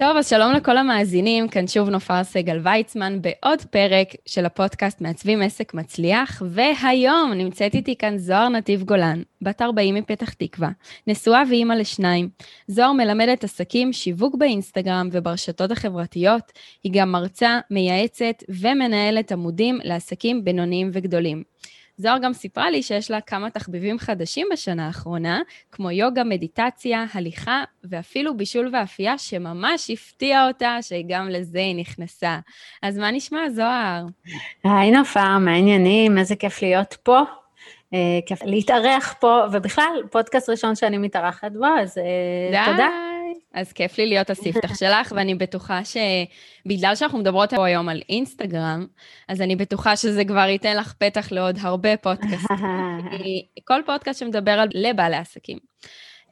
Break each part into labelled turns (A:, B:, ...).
A: טוב, אז שלום לכל המאזינים, כאן שוב נופר סגל ויצמן בעוד פרק של הפודקאסט מעצבים עסק מצליח, והיום נמצאת איתי כאן זוהר נתיב גולן, בת 40 מפתח תקווה, נשואה ואימא לשניים. זוהר מלמדת עסקים שיווק באינסטגרם וברשתות החברתיות, היא גם מרצה, מייעצת ומנהלת עמודים לעסקים בינוניים וגדולים. זוהר גם סיפרה לי שיש לה כמה תחביבים חדשים בשנה האחרונה, כמו יוגה, מדיטציה, הליכה, ואפילו בישול ואפייה, שממש הפתיע אותה שגם לזה היא נכנסה. אז מה נשמע, זוהר?
B: היי נופר, מה העניינים? איזה כיף להיות פה. אה, כיף להתארח פה, ובכלל, פודקאסט ראשון שאני מתארחת בו, אז אה, תודה.
A: אז כיף לי להיות הספתח שלך, ואני בטוחה שבגלל שאנחנו מדברות פה היום על אינסטגרם, אז אני בטוחה שזה כבר ייתן לך פתח לעוד הרבה פודקאסטים. כל פודקאסט שמדבר על לבעלי עסקים.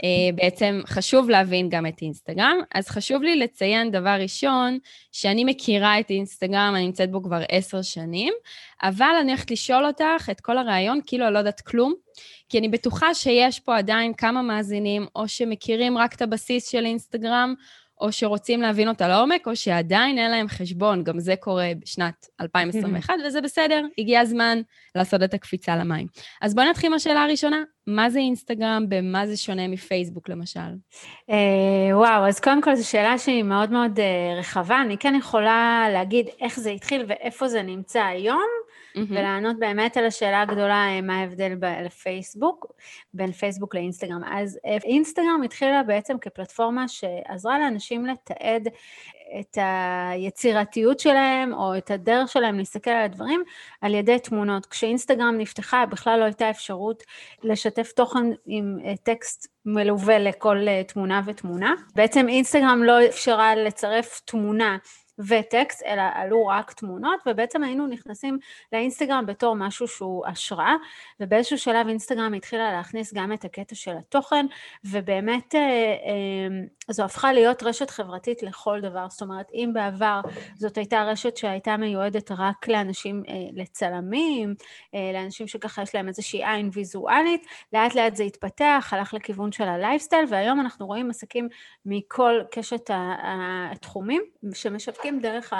A: אה, בעצם חשוב להבין גם את אינסטגרם, אז חשוב לי לציין דבר ראשון, שאני מכירה את אינסטגרם, אני נמצאת בו כבר עשר שנים, אבל אני הולכת לשאול אותך את כל הרעיון, כאילו אני לא יודעת כלום, כי אני בטוחה שיש פה עדיין כמה מאזינים, או שמכירים רק את הבסיס של אינסטגרם, או שרוצים להבין אותה לעומק, או שעדיין אין להם חשבון, גם זה קורה בשנת 2021, וזה בסדר, הגיע הזמן לעשות את הקפיצה למים. אז בואי נתחיל מהשאלה הראשונה, מה זה אינסטגרם, במה זה שונה מפייסבוק למשל?
B: Uh, וואו, אז קודם כל זו שאלה שהיא מאוד מאוד uh, רחבה, אני כן יכולה להגיד איך זה התחיל ואיפה זה נמצא היום. Mm-hmm. ולענות באמת על השאלה הגדולה, אה, מה ההבדל לפייסבוק, בין פייסבוק לאינסטגרם. אז אה, אינסטגרם התחילה בעצם כפלטפורמה שעזרה לאנשים לתעד את היצירתיות שלהם או את הדרך שלהם להסתכל על הדברים על ידי תמונות. כשאינסטגרם נפתחה בכלל לא הייתה אפשרות לשתף תוכן עם אה, טקסט מלווה לכל תמונה ותמונה. בעצם אינסטגרם לא אפשרה לצרף תמונה וטקסט, אלא עלו רק תמונות, ובעצם היינו נכנסים לאינסטגרם בתור משהו שהוא השראה, ובאיזשהו שלב אינסטגרם התחילה להכניס גם את הקטע של התוכן, ובאמת אה, אה, זו הפכה להיות רשת חברתית לכל דבר, זאת אומרת, אם בעבר זאת הייתה רשת שהייתה מיועדת רק לאנשים, אה, לצלמים, לאנשים שככה יש להם איזושהי עין ויזואלית, לאט לאט זה התפתח, הלך לכיוון של הלייפסטייל, והיום אנחנו רואים עסקים מכל קשת התחומים שמשווקים עסקים דרך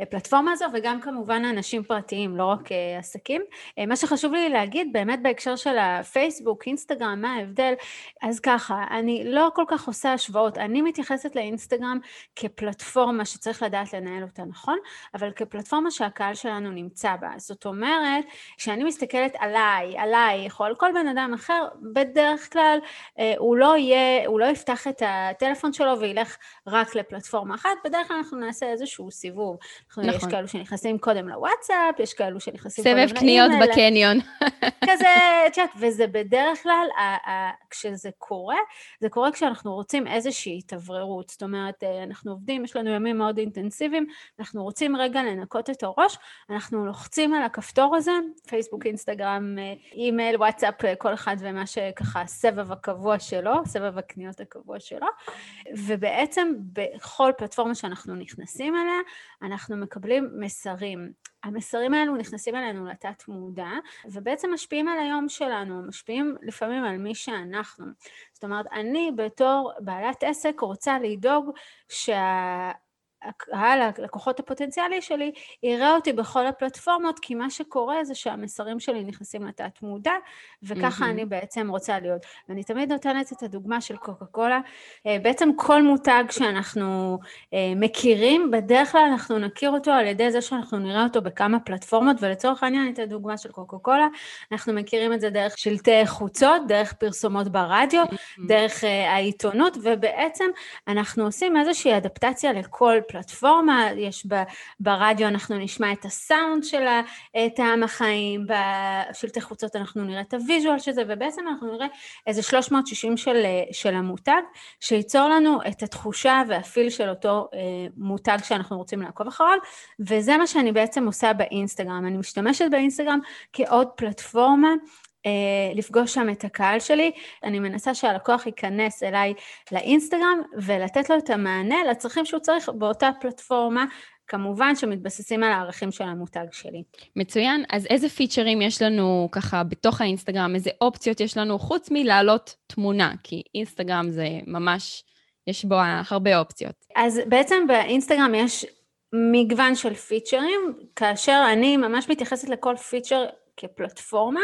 B: הפלטפורמה הזו וגם כמובן אנשים פרטיים, לא רק אה, עסקים. אה, מה שחשוב לי להגיד באמת בהקשר של הפייסבוק, אינסטגרם, מה ההבדל, אז ככה, אני לא כל כך עושה השוואות, אני מתייחסת לאינסטגרם כפלטפורמה שצריך לדעת לנהל אותה נכון, אבל כפלטפורמה שהקהל שלנו נמצא בה. זאת אומרת, כשאני מסתכלת עליי, עלייך או על כל בן אדם אחר, בדרך כלל אה, הוא לא יהיה, הוא לא יפתח את הטלפון שלו וילך רק לפלטפורמה אחת, בדרך כלל אנחנו נעשה איזה איזשהו סיבוב. נכון. יש כאלו שנכנסים קודם לוואטסאפ, יש כאלו שנכנסים קודם
A: לאימייל. סבב קניות בקניון.
B: כזה, את יודעת, וזה בדרך כלל, כשזה קורה, זה קורה כשאנחנו רוצים איזושהי התאווררות. זאת אומרת, אה, אנחנו עובדים, יש לנו ימים מאוד אינטנסיביים, אנחנו רוצים רגע לנקות את הראש, אנחנו לוחצים על הכפתור הזה, פייסבוק, אינסטגרם, אה, אימייל, וואטסאפ, אה, כל אחד ומה שככה, הסבב הקבוע שלו, סבב הקניות הקבוע שלו, ובעצם בכל פלטפורמה שאנחנו נכנסים אליה, אנחנו מקבלים מסרים. המסרים האלו נכנסים אלינו לתת מודע, ובעצם משפיעים על היום שלנו, משפיעים לפעמים על מי שאנחנו. זאת אומרת, אני בתור בעלת עסק רוצה לדאוג שה... הקהל, הלקוחות הפוטנציאלי שלי, יראה אותי בכל הפלטפורמות, כי מה שקורה זה שהמסרים שלי נכנסים לתת מודע, וככה mm-hmm. אני בעצם רוצה להיות. ואני תמיד נותנת את הדוגמה של קוקה קולה. אה, בעצם כל מותג שאנחנו אה, מכירים, בדרך כלל אנחנו נכיר אותו על ידי זה שאנחנו נראה אותו בכמה פלטפורמות, ולצורך העניין אני אתן דוגמה של קוקה קולה, אנחנו מכירים את זה דרך שלטי חוצות, דרך פרסומות ברדיו, mm-hmm. דרך אה, העיתונות, ובעצם אנחנו עושים איזושהי אדפטציה לכל פלטפורמה. יש ב, ברדיו אנחנו נשמע את הסאונד של טעם החיים, בשלטי חוצות אנחנו נראה את הוויז'ואל של זה, ובעצם אנחנו נראה איזה 360 של, של המותג, שייצור לנו את התחושה והפיל של אותו אה, מותג שאנחנו רוצים לעקוב אחריו, וזה מה שאני בעצם עושה באינסטגרם. אני משתמשת באינסטגרם כעוד פלטפורמה לפגוש שם את הקהל שלי. אני מנסה שהלקוח ייכנס אליי לאינסטגרם ולתת לו את המענה לצרכים שהוא צריך באותה פלטפורמה. כמובן שמתבססים על הערכים של המותג שלי.
A: מצוין. אז איזה פיצ'רים יש לנו ככה בתוך האינסטגרם? איזה אופציות יש לנו חוץ מלהעלות תמונה? כי אינסטגרם זה ממש, יש בו הרבה אופציות.
B: אז בעצם באינסטגרם יש מגוון של פיצ'רים, כאשר אני ממש מתייחסת לכל פיצ'ר כפלטפורמה,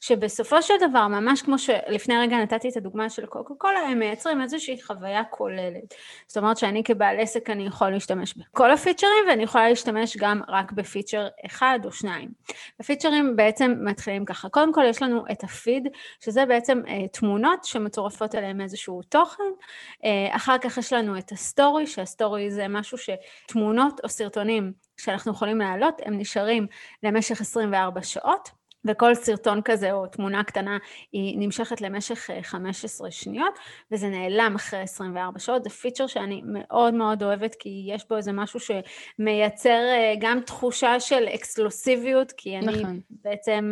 B: שבסופו של דבר, ממש כמו שלפני רגע נתתי את הדוגמה של קוקה קולה, הם מייצרים איזושהי חוויה כוללת. זאת אומרת שאני כבעל עסק אני יכול להשתמש בכל הפיצ'רים ואני יכולה להשתמש גם רק בפיצ'ר אחד או שניים. הפיצ'רים בעצם מתחילים ככה, קודם כל יש לנו את הפיד, שזה בעצם אה, תמונות שמצורפות אליהם איזשהו תוכן, אה, אחר כך יש לנו את הסטורי, שהסטורי זה משהו שתמונות או סרטונים שאנחנו יכולים להעלות, הם נשארים למשך 24 שעות, וכל סרטון כזה או תמונה קטנה היא נמשכת למשך 15 אה, שניות, וזה נעלם אחרי 24 שעות. זה פיצ'ר שאני מאוד מאוד אוהבת, כי יש בו איזה משהו שמייצר אה, גם תחושה של אקסקלוסיביות, כי אני נכון. בעצם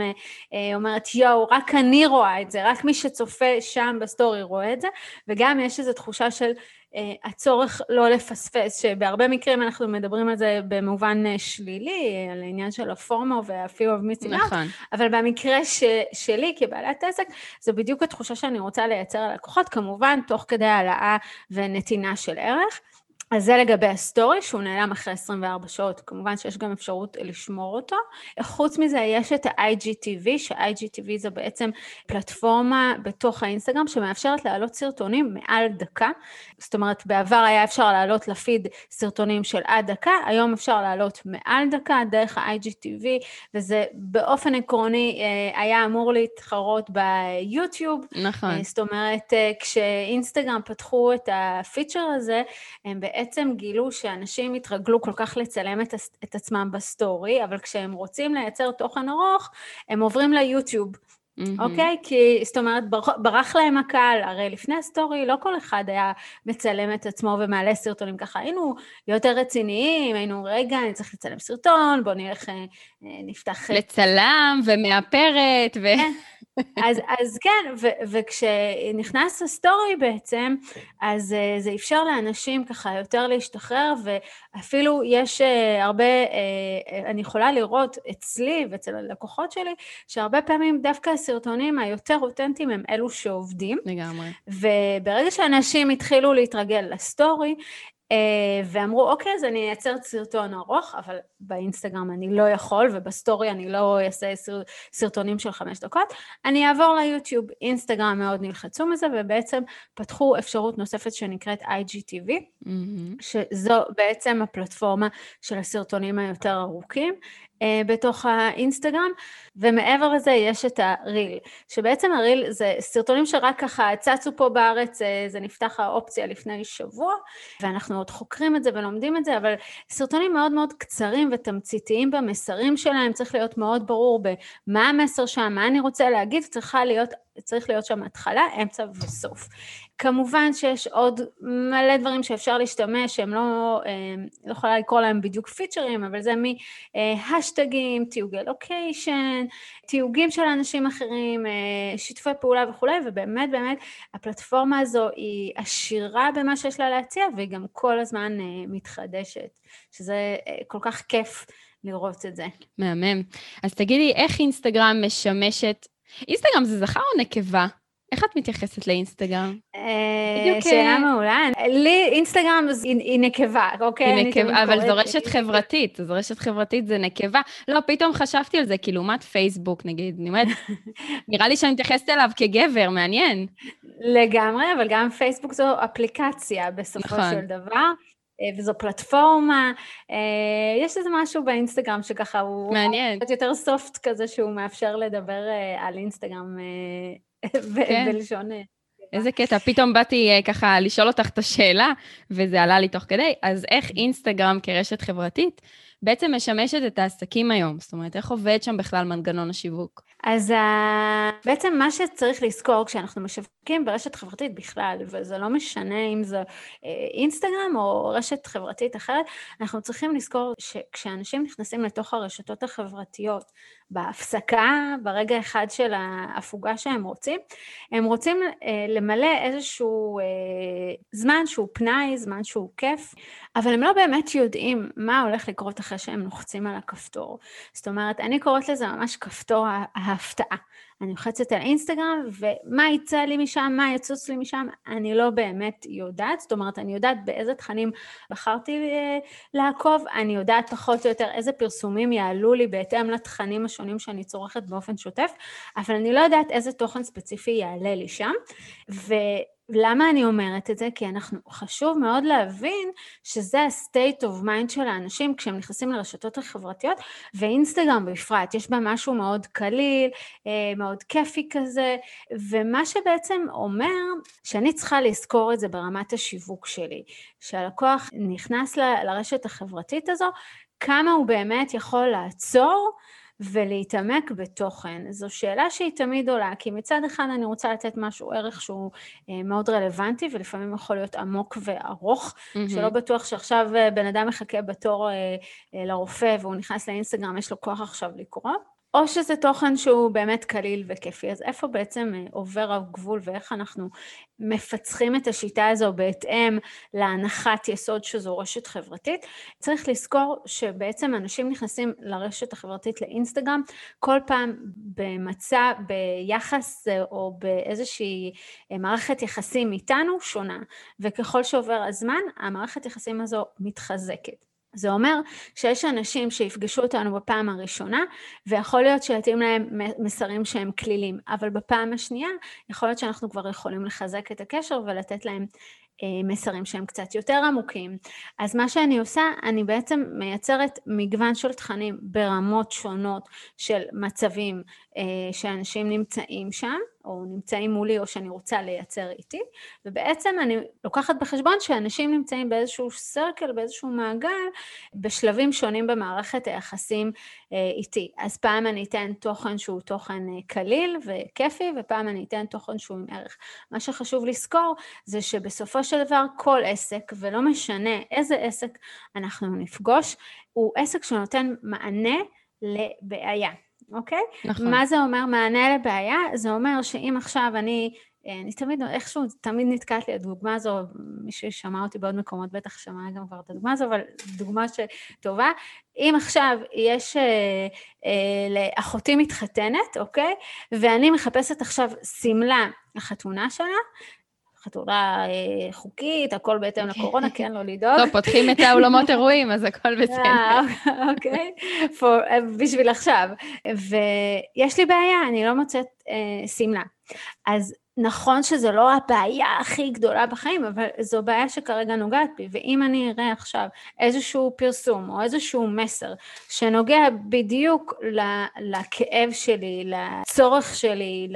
B: אה, אומרת, יואו, רק אני רואה את זה, רק מי שצופה שם בסטורי רואה את זה, וגם יש איזו תחושה של... אה, הצורך לא לפספס, שבהרבה מקרים אנחנו מדברים על זה במובן אה, שלילי, על העניין של הפורמו וה-fear of missing נכון. אבל במקרה ש, שלי כבעלת עסק, זו בדיוק התחושה שאני רוצה לייצר על לקוחות, כמובן תוך כדי העלאה ונתינה של ערך. אז זה לגבי הסטורי, שהוא נעלם אחרי 24 שעות, כמובן שיש גם אפשרות לשמור אותו. חוץ מזה, יש את ה-IGTV, ש-IGTV זה בעצם פלטפורמה בתוך האינסטגרם שמאפשרת להעלות סרטונים מעל דקה. זאת אומרת, בעבר היה אפשר להעלות לפיד סרטונים של עד דקה, היום אפשר להעלות מעל דקה דרך ה-IGTV, וזה באופן עקרוני אה, היה אמור להתחרות ביוטיוב.
A: נכון.
B: אה, זאת אומרת, אה, כשאינסטגרם פתחו את הפיצ'ר הזה, הם בעצם... בעצם גילו שאנשים התרגלו כל כך לצלם את, את עצמם בסטורי, אבל כשהם רוצים לייצר תוכן ארוך, הם עוברים ליוטיוב. אוקיי? Mm-hmm. Okay? כי זאת אומרת, ברח להם הקהל, הרי לפני הסטורי לא כל אחד היה מצלם את עצמו ומעלה סרטונים ככה, היינו יותר רציניים, היינו, רגע, אני צריך לצלם סרטון, בואו נלך, אה, אה, נפתח...
A: לצלם ומאפרת ו...
B: אז, אז כן, ו, וכשנכנס הסטורי בעצם, אז אה, זה אפשר לאנשים ככה יותר להשתחרר, ואפילו יש אה, הרבה, uh, אני יכולה לראות אצלי ואצל הלקוחות שלי, שהרבה פעמים דווקא הסרטונים היותר אותנטיים הם אלו שעובדים.
A: לגמרי.
B: וברגע שאנשים התחילו להתרגל לסטורי, אה, ואמרו, אוקיי, אז אני אייצר סרטון ארוך, אבל באינסטגרם אני לא יכול, ובסטורי אני לא אעשה סרטונים של חמש דקות, אני אעבור ליוטיוב. אינסטגרם מאוד נלחצו מזה, ובעצם פתחו אפשרות נוספת שנקראת IGTV, mm-hmm. שזו בעצם הפלטפורמה של הסרטונים היותר ארוכים. אה, בתוך האינסטגרם, ומעבר לזה יש את הריל, שבעצם הריל זה סרטונים שרק ככה צצו פה בארץ, אה, זה נפתח האופציה לפני שבוע, ואנחנו עוד חוקרים את זה ולומדים את זה, אבל סרטונים מאוד מאוד קצרים ותמציתיים במסרים שלהם, צריך להיות מאוד ברור במה המסר שם, מה אני רוצה להגיד, צריכה להיות צריך להיות שם התחלה, אמצע וסוף. כמובן שיש עוד מלא דברים שאפשר להשתמש, שהם לא, אה, לא יכולה לקרוא להם בדיוק פיצ'רים, אבל זה מהשטגים, תיוגי לוקיישן, תיוגים של אנשים אחרים, אה, שיתופי פעולה וכולי, ובאמת באמת הפלטפורמה הזו היא עשירה במה שיש לה להציע, והיא גם כל הזמן אה, מתחדשת, שזה כל כך כיף. לראות את זה.
A: מהמם. אז תגידי, איך אינסטגרם משמשת אינסטגרם זה זכר או נקבה? איך את מתייחסת לאינסטגרם?
B: אה, שאלה מעולה. לי אינסטגרם היא נקבה, אוקיי?
A: היא נקבה, אבל זו רשת חברתית, זו רשת חברתית, זה נקבה. לא, פתאום חשבתי על זה, כי לעומת פייסבוק, נגיד, אני אומרת, נראה לי שאני מתייחסת אליו כגבר, מעניין.
B: לגמרי, אבל גם פייסבוק זו אפליקציה בסופו נכון. של דבר. אה, וזו פלטפורמה. אה, יש איזה משהו באינסטגרם שככה הוא...
A: מעניין.
B: קצת יותר סופט כזה שהוא מאפשר לדבר אה, על אינסטגרם כן. בלשון...
A: איזה קטע, פתאום באתי ככה לשאול אותך את השאלה, וזה עלה לי תוך כדי. אז איך אינסטגרם כרשת חברתית בעצם משמשת את העסקים היום? זאת אומרת, איך עובד שם בכלל מנגנון השיווק?
B: אז uh, בעצם מה שצריך לזכור כשאנחנו משווקים ברשת חברתית בכלל, וזה לא משנה אם זה uh, אינסטגרם או רשת חברתית אחרת, אנחנו צריכים לזכור שכשאנשים נכנסים לתוך הרשתות החברתיות, בהפסקה, ברגע אחד של ההפוגה שהם רוצים. הם רוצים אה, למלא איזשהו אה, זמן שהוא פנאי, זמן שהוא כיף, אבל הם לא באמת יודעים מה הולך לקרות אחרי שהם לוחצים על הכפתור. זאת אומרת, אני קוראת לזה ממש כפתור ההפתעה. אני לוחצת על אינסטגרם, ומה יצא לי משם, מה יצוץ לי משם, אני לא באמת יודעת. זאת אומרת, אני יודעת באיזה תכנים בחרתי אה, לעקוב, אני יודעת פחות או יותר איזה פרסומים יעלו לי בהתאם לתכנים השונים שאני צורכת באופן שוטף, אבל אני לא יודעת איזה תוכן ספציפי יעלה לי שם. ו... למה אני אומרת את זה? כי אנחנו, חשוב מאוד להבין שזה ה-state of mind של האנשים כשהם נכנסים לרשתות החברתיות, ואינסטגרם בפרט, יש בה משהו מאוד קליל, אה, מאוד כיפי כזה, ומה שבעצם אומר שאני צריכה לזכור את זה ברמת השיווק שלי, שהלקוח נכנס לרשת החברתית הזו, כמה הוא באמת יכול לעצור ולהתעמק בתוכן. זו שאלה שהיא תמיד עולה, כי מצד אחד אני רוצה לתת משהו, ערך שהוא אה, מאוד רלוונטי, ולפעמים יכול להיות עמוק וארוך, mm-hmm. שלא בטוח שעכשיו אה, בן אדם מחכה בתור אה, לרופא והוא נכנס לאינסטגרם, יש לו כוח עכשיו לקרוא. או שזה תוכן שהוא באמת קליל וכיפי, אז איפה בעצם אה, עובר הגבול ואיך אנחנו מפצחים את השיטה הזו בהתאם להנחת יסוד שזו רשת חברתית? צריך לזכור שבעצם אנשים נכנסים לרשת החברתית לאינסטגרם כל פעם במצע, ביחס אה, או באיזושהי אה, מערכת יחסים איתנו שונה, וככל שעובר הזמן המערכת יחסים הזו מתחזקת. זה אומר שיש אנשים שיפגשו אותנו בפעם הראשונה, ויכול להיות שיתאים להם מסרים שהם כלילים, אבל בפעם השנייה יכול להיות שאנחנו כבר יכולים לחזק את הקשר ולתת להם אה, מסרים שהם קצת יותר עמוקים. אז מה שאני עושה, אני בעצם מייצרת מגוון של תכנים ברמות שונות של מצבים שאנשים נמצאים שם, או נמצאים מולי או שאני רוצה לייצר איתי, ובעצם אני לוקחת בחשבון שאנשים נמצאים באיזשהו סרקל, באיזשהו מעגל, בשלבים שונים במערכת היחסים אה, איתי. אז פעם אני אתן תוכן שהוא תוכן אה, קליל וכיפי, ופעם אני אתן תוכן שהוא עם ערך. מה שחשוב לזכור זה שבסופו של דבר כל עסק, ולא משנה איזה עסק אנחנו נפגוש, הוא עסק שנותן מענה לבעיה. אוקיי? נכון. מה זה אומר מענה לבעיה? זה אומר שאם עכשיו אני, אה, אני תמיד, איכשהו, תמיד נתקעת לי הדוגמה הזו, מי ששמע אותי בעוד מקומות בטח שמע גם כבר את הדוגמה הזו, אבל דוגמה שטובה. אם עכשיו יש אה, אה, לאחותי מתחתנת, אוקיי? ואני מחפשת עכשיו שמלה לחתונה שלה, חתונה אה, חוקית, הכל בהתאם לקורונה, כן, לא לדאוג.
A: טוב, פותחים את האולמות אירועים, אז הכל בסדר. אה,
B: אוקיי, אה, בשביל עכשיו. ויש לי בעיה, אני לא מוצאת שמלה. אז נכון שזו לא הבעיה הכי גדולה בחיים, אבל זו בעיה שכרגע נוגעת בי, ואם אני אראה עכשיו איזשהו פרסום או איזשהו מסר שנוגע בדיוק לכאב שלי, לצורך שלי,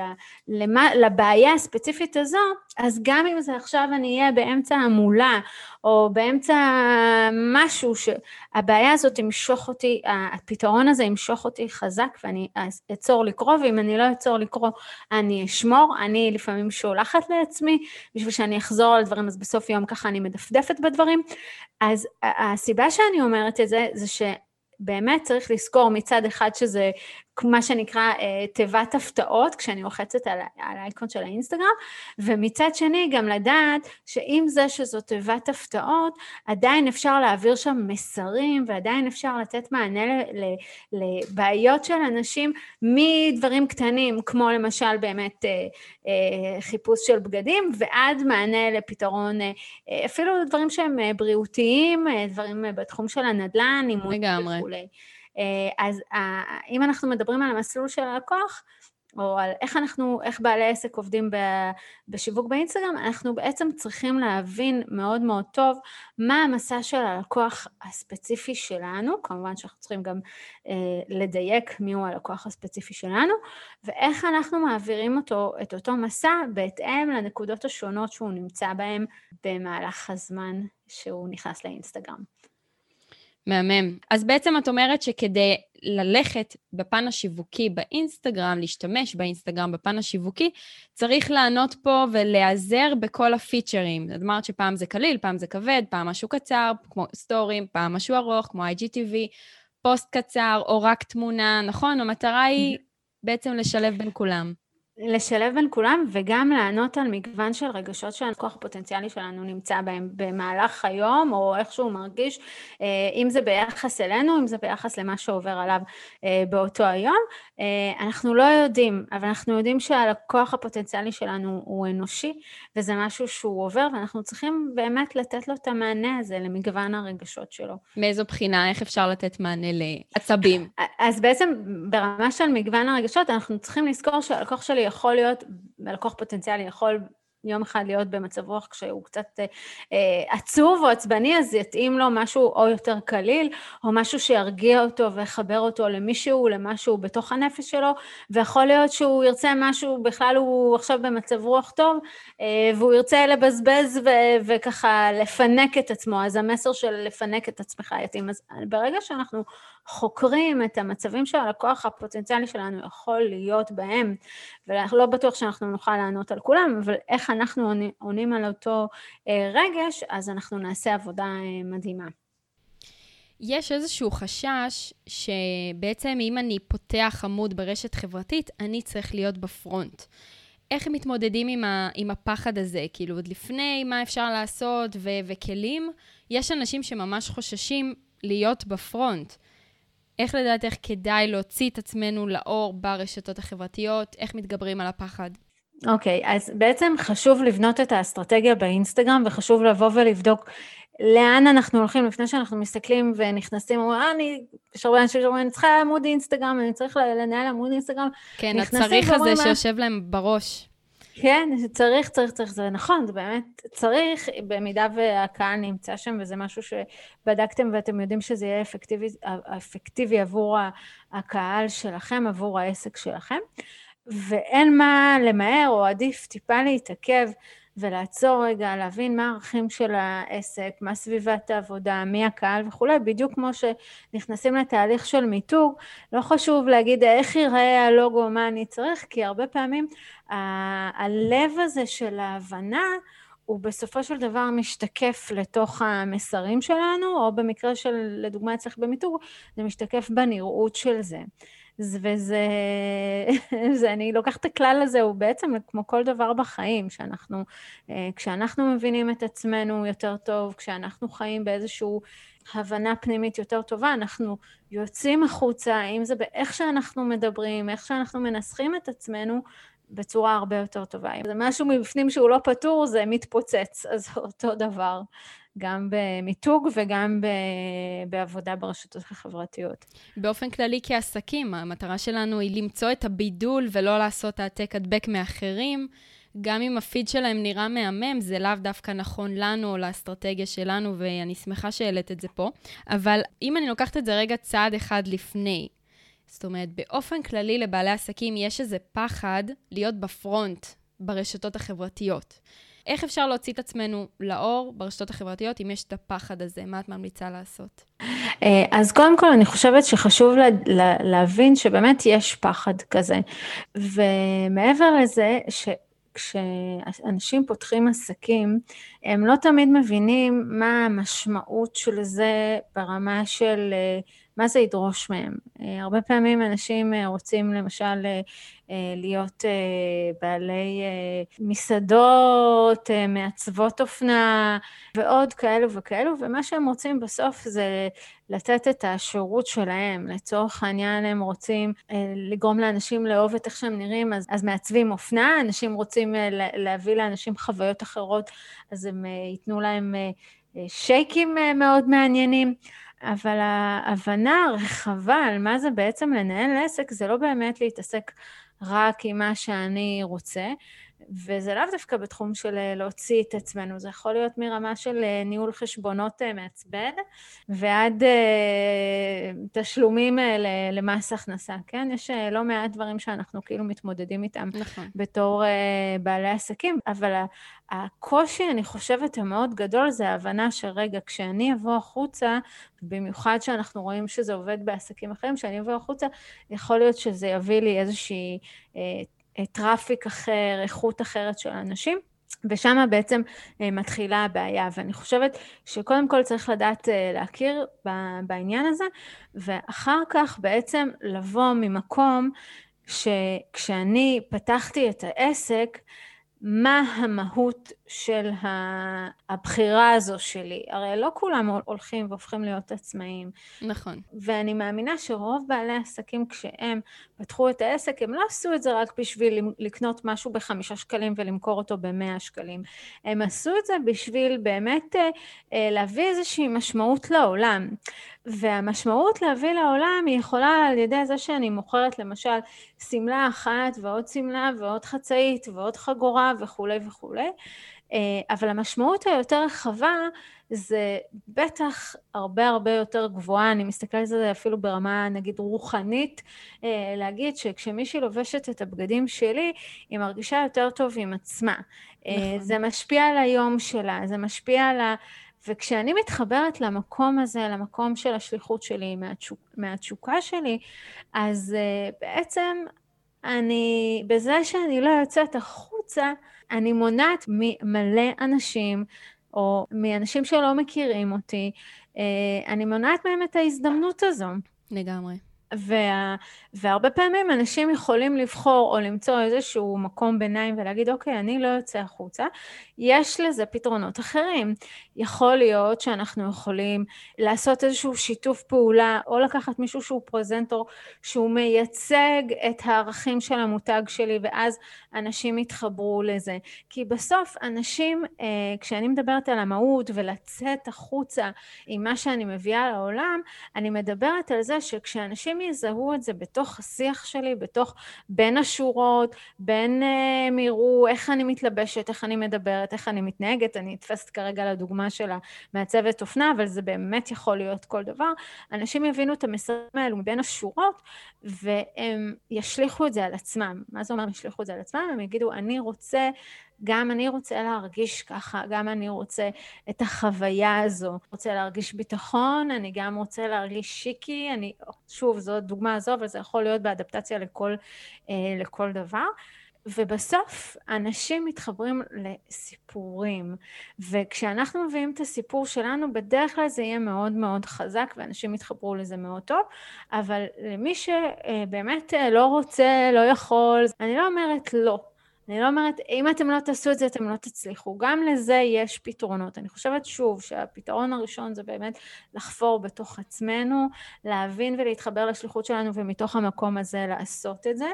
B: למה, לבעיה הספציפית הזו, אז גם אם זה עכשיו אני אהיה באמצע המולה, או באמצע משהו שהבעיה הזאת תמשוך אותי, הפתרון הזה ימשוך אותי חזק ואני אעצור לקרוא, ואם אני לא אעצור לקרוא אני אשמור, אני לפעמים שולחת לעצמי בשביל שאני אחזור על דברים, אז בסוף יום ככה אני מדפדפת בדברים. אז הסיבה שאני אומרת את זה, זה ש... באמת צריך לזכור מצד אחד שזה מה שנקרא אה, תיבת הפתעות, כשאני לוחצת על, על האייקון של האינסטגרם, ומצד שני גם לדעת שעם זה שזו תיבת הפתעות, עדיין אפשר להעביר שם מסרים, ועדיין אפשר לתת מענה ל, ל, לבעיות של אנשים מדברים קטנים, כמו למשל באמת אה, אה, חיפוש של בגדים, ועד מענה לפתרון, אה, אפילו דברים שהם אה, בריאותיים, אה, דברים אה, בתחום של הנדל"ן, אימון וכולי. אה, אז אה, אם אנחנו מדברים על המסלול של הלקוח, או על איך אנחנו, איך בעלי עסק עובדים בשיווק באינסטגרם, אנחנו בעצם צריכים להבין מאוד מאוד טוב מה המסע של הלקוח הספציפי שלנו, כמובן שאנחנו צריכים גם אה, לדייק מיהו הלקוח הספציפי שלנו, ואיך אנחנו מעבירים אותו, את אותו מסע בהתאם לנקודות השונות שהוא נמצא בהן במהלך הזמן שהוא נכנס לאינסטגרם.
A: מהמם. אז בעצם את אומרת שכדי ללכת בפן השיווקי באינסטגרם, להשתמש באינסטגרם בפן השיווקי, צריך לענות פה ולהיעזר בכל הפיצ'רים. את אמרת שפעם זה קליל, פעם זה כבד, פעם משהו קצר, כמו סטורים, פעם משהו ארוך, כמו IGTV. פוסט קצר או רק תמונה, נכון? המטרה היא בעצם לשלב בין כולם.
B: לשלב בין כולם וגם לענות על מגוון של רגשות שהכוח הפוטנציאלי שלנו נמצא בהם במהלך היום או איך שהוא מרגיש, אה, אם זה ביחס אלינו, אם זה ביחס למה שעובר עליו אה, באותו היום. אה, אנחנו לא יודעים, אבל אנחנו יודעים שהכוח הפוטנציאלי שלנו הוא אנושי וזה משהו שהוא עובר ואנחנו צריכים באמת לתת לו את המענה הזה למגוון הרגשות שלו.
A: מאיזו בחינה, איך אפשר לתת מענה לעצבים?
B: אז בעצם ברמה של מגוון הרגשות אנחנו צריכים לזכור שהלקוח שלי יכול להיות, לקוח פוטנציאלי יכול יום אחד להיות במצב רוח כשהוא קצת אה, אה, עצוב או עצבני, אז יתאים לו משהו או יותר קליל, או משהו שירגיע אותו ויחבר אותו למישהו, למשהו בתוך הנפש שלו, ויכול להיות שהוא ירצה משהו, בכלל הוא עכשיו במצב רוח טוב, אה, והוא ירצה לבזבז ו- וככה לפנק את עצמו, אז המסר של לפנק את עצמך יתאים. אז ברגע שאנחנו חוקרים את המצבים שהלקוח הפוטנציאלי שלנו יכול להיות בהם, ולא בטוח שאנחנו נוכל לענות על כולם, אבל איך אנחנו עונים על אותו אה, רגש, אז אנחנו נעשה עבודה אה, מדהימה.
A: יש איזשהו חשש שבעצם אם אני פותח עמוד ברשת חברתית, אני צריך להיות בפרונט. איך מתמודדים עם, ה, עם הפחד הזה? כאילו, עוד לפני מה אפשר לעשות ו- וכלים, יש אנשים שממש חוששים להיות בפרונט. איך לדעת איך כדאי להוציא את עצמנו לאור ברשתות החברתיות, איך מתגברים על הפחד.
B: אוקיי, okay, אז בעצם חשוב לבנות את האסטרטגיה באינסטגרם, וחשוב לבוא ולבדוק לאן אנחנו הולכים לפני שאנחנו מסתכלים ונכנסים, אומרים, אה, אני, יש הרבה אנשים שאומרים, אני צריכה עמוד אינסטגרם, אני צריך לנהל עמוד אינסטגרם.
A: כן, הצריך הזה שיושב להם בראש.
B: כן, צריך, צריך, צריך, זה נכון, זה באמת צריך, במידה והקהל נמצא שם, וזה משהו שבדקתם ואתם יודעים שזה יהיה אפקטיבי, אפקטיבי עבור הקהל שלכם, עבור העסק שלכם, ואין מה למהר, או עדיף טיפה להתעכב ולעצור רגע, להבין מה הערכים של העסק, מה סביבת העבודה, מי הקהל וכולי, בדיוק כמו שנכנסים לתהליך של מיתוג, לא חשוב להגיד איך ייראה הלוגו, מה אני צריך, כי הרבה פעמים הלב הזה של ההבנה הוא בסופו של דבר משתקף לתוך המסרים שלנו, או במקרה של, לדוגמה אצלך במיתוג, זה משתקף בנראות של זה. וזה, זה, אני לוקחת את הכלל הזה, הוא בעצם כמו כל דבר בחיים, שאנחנו, אה, כשאנחנו מבינים את עצמנו יותר טוב, כשאנחנו חיים באיזושהי הבנה פנימית יותר טובה, אנחנו יוצאים החוצה, אם זה באיך שאנחנו מדברים, איך שאנחנו מנסחים את עצמנו, בצורה הרבה יותר טובה. אם זה משהו מבפנים שהוא לא פתור, זה מתפוצץ, אז אותו דבר. גם במיתוג וגם ב... בעבודה ברשתות החברתיות.
A: באופן כללי כעסקים, המטרה שלנו היא למצוא את הבידול ולא לעשות העתק הדבק מאחרים. גם אם הפיד שלהם נראה מהמם, זה לאו דווקא נכון לנו או לאסטרטגיה שלנו, ואני שמחה שהעלית את זה פה. אבל אם אני לוקחת את זה רגע צעד אחד לפני, זאת אומרת, באופן כללי לבעלי עסקים יש איזה פחד להיות בפרונט ברשתות החברתיות. איך אפשר להוציא את עצמנו לאור ברשתות החברתיות אם יש את הפחד הזה? מה את ממליצה לעשות?
B: אה, אז קודם כל אני חושבת שחשוב לה, לה, להבין שבאמת יש פחד כזה. ומעבר לזה, ש... כשאנשים פותחים עסקים, הם לא תמיד מבינים מה המשמעות של זה ברמה של אה, מה זה ידרוש מהם. אה, הרבה פעמים אנשים אה, רוצים למשל אה, להיות בעלי מסעדות, מעצבות אופנה ועוד כאלו וכאלו, ומה שהם רוצים בסוף זה לתת את השירות שלהם. לצורך העניין הם רוצים לגרום לאנשים לאהוב את איך שהם נראים, אז, אז מעצבים אופנה, אנשים רוצים להביא לאנשים חוויות אחרות, אז הם ייתנו להם שייקים מאוד מעניינים. אבל ההבנה הרחבה על מה זה בעצם לנהל עסק, זה לא באמת להתעסק רק עם מה שאני רוצה, וזה לאו דווקא בתחום של אה, להוציא את עצמנו, זה יכול להיות מרמה של אה, ניהול חשבונות אה, מעצבן ועד תשלומים למס הכנסה, כן? יש לא מעט דברים שאנחנו כאילו מתמודדים איתם נכון. בתור בעלי עסקים, אבל הקושי, אני חושבת, המאוד גדול זה ההבנה שרגע, כשאני אבוא החוצה, במיוחד שאנחנו רואים שזה עובד בעסקים אחרים, כשאני אבוא החוצה, יכול להיות שזה יביא לי איזושהי traffic אחר, איכות אחרת של אנשים. ושם בעצם אה, מתחילה הבעיה, ואני חושבת שקודם כל צריך לדעת אה, להכיר בעניין הזה, ואחר כך בעצם לבוא ממקום שכשאני פתחתי את העסק, מה המהות של הבחירה הזו שלי. הרי לא כולם הולכים והופכים להיות עצמאים.
A: נכון.
B: ואני מאמינה שרוב בעלי עסקים כשהם פתחו את העסק, הם לא עשו את זה רק בשביל לקנות משהו בחמישה שקלים ולמכור אותו במאה שקלים. הם עשו את זה בשביל באמת אה, אה, להביא איזושהי משמעות לעולם. והמשמעות להביא לעולם היא יכולה על ידי זה שאני מוכרת למשל שמלה אחת ועוד שמלה ועוד חצאית ועוד חגורה וכולי וכולי, אה, אבל המשמעות היותר רחבה זה בטח הרבה הרבה יותר גבוהה, אני מסתכלת על זה אפילו ברמה נגיד רוחנית, אה, להגיד שכשמישהי לובשת את הבגדים שלי, היא מרגישה יותר טוב עם עצמה. אה, נכון. זה משפיע על היום שלה, זה משפיע על ה... וכשאני מתחברת למקום הזה, למקום של השליחות שלי, מהתשוק, מהתשוקה שלי, אז uh, בעצם אני, בזה שאני לא יוצאת החוצה, אני מונעת ממלא אנשים, או מאנשים שלא מכירים אותי, uh, אני מונעת מהם את ההזדמנות הזו.
A: לגמרי.
B: וה, והרבה פעמים אנשים יכולים לבחור או למצוא איזשהו מקום ביניים ולהגיד, אוקיי, אני לא יוצא החוצה, יש לזה פתרונות אחרים. יכול להיות שאנחנו יכולים לעשות איזשהו שיתוף פעולה, או לקחת מישהו שהוא פרזנטור, שהוא מייצג את הערכים של המותג שלי, ואז אנשים יתחברו לזה. כי בסוף אנשים, אה, כשאני מדברת על המהות ולצאת החוצה עם מה שאני מביאה לעולם, אני מדברת על זה שכשאנשים יזהו את זה בתוך השיח שלי, בתוך בין השורות, בין אה, הם יראו איך אני מתלבשת, איך אני מדברת, איך אני מתנהגת, אני נתפסת כרגע לדוגמה של המעצבת אופנה, אבל זה באמת יכול להיות כל דבר. אנשים יבינו את המסרים האלו מבין השורות, והם ישליכו את זה על עצמם. מה זה אומר ישליכו את זה על עצמם? הם יגידו, אני רוצה גם אני רוצה להרגיש ככה, גם אני רוצה את החוויה הזו. רוצה להרגיש ביטחון, אני גם רוצה להרגיש שיקי, אני, שוב, זו דוגמה הזו, אבל זה יכול להיות באדפטציה לכל, אה, לכל דבר. ובסוף אנשים מתחברים לסיפורים, וכשאנחנו מביאים את הסיפור שלנו, בדרך כלל זה יהיה מאוד מאוד חזק, ואנשים יתחברו לזה מאוד טוב, אבל למי שבאמת לא רוצה, לא יכול, אני לא אומרת לא. אני לא אומרת, אם אתם לא תעשו את זה, אתם לא תצליחו. גם לזה יש פתרונות. אני חושבת שוב שהפתרון הראשון זה באמת לחפור בתוך עצמנו, להבין ולהתחבר לשליחות שלנו, ומתוך המקום הזה לעשות את זה.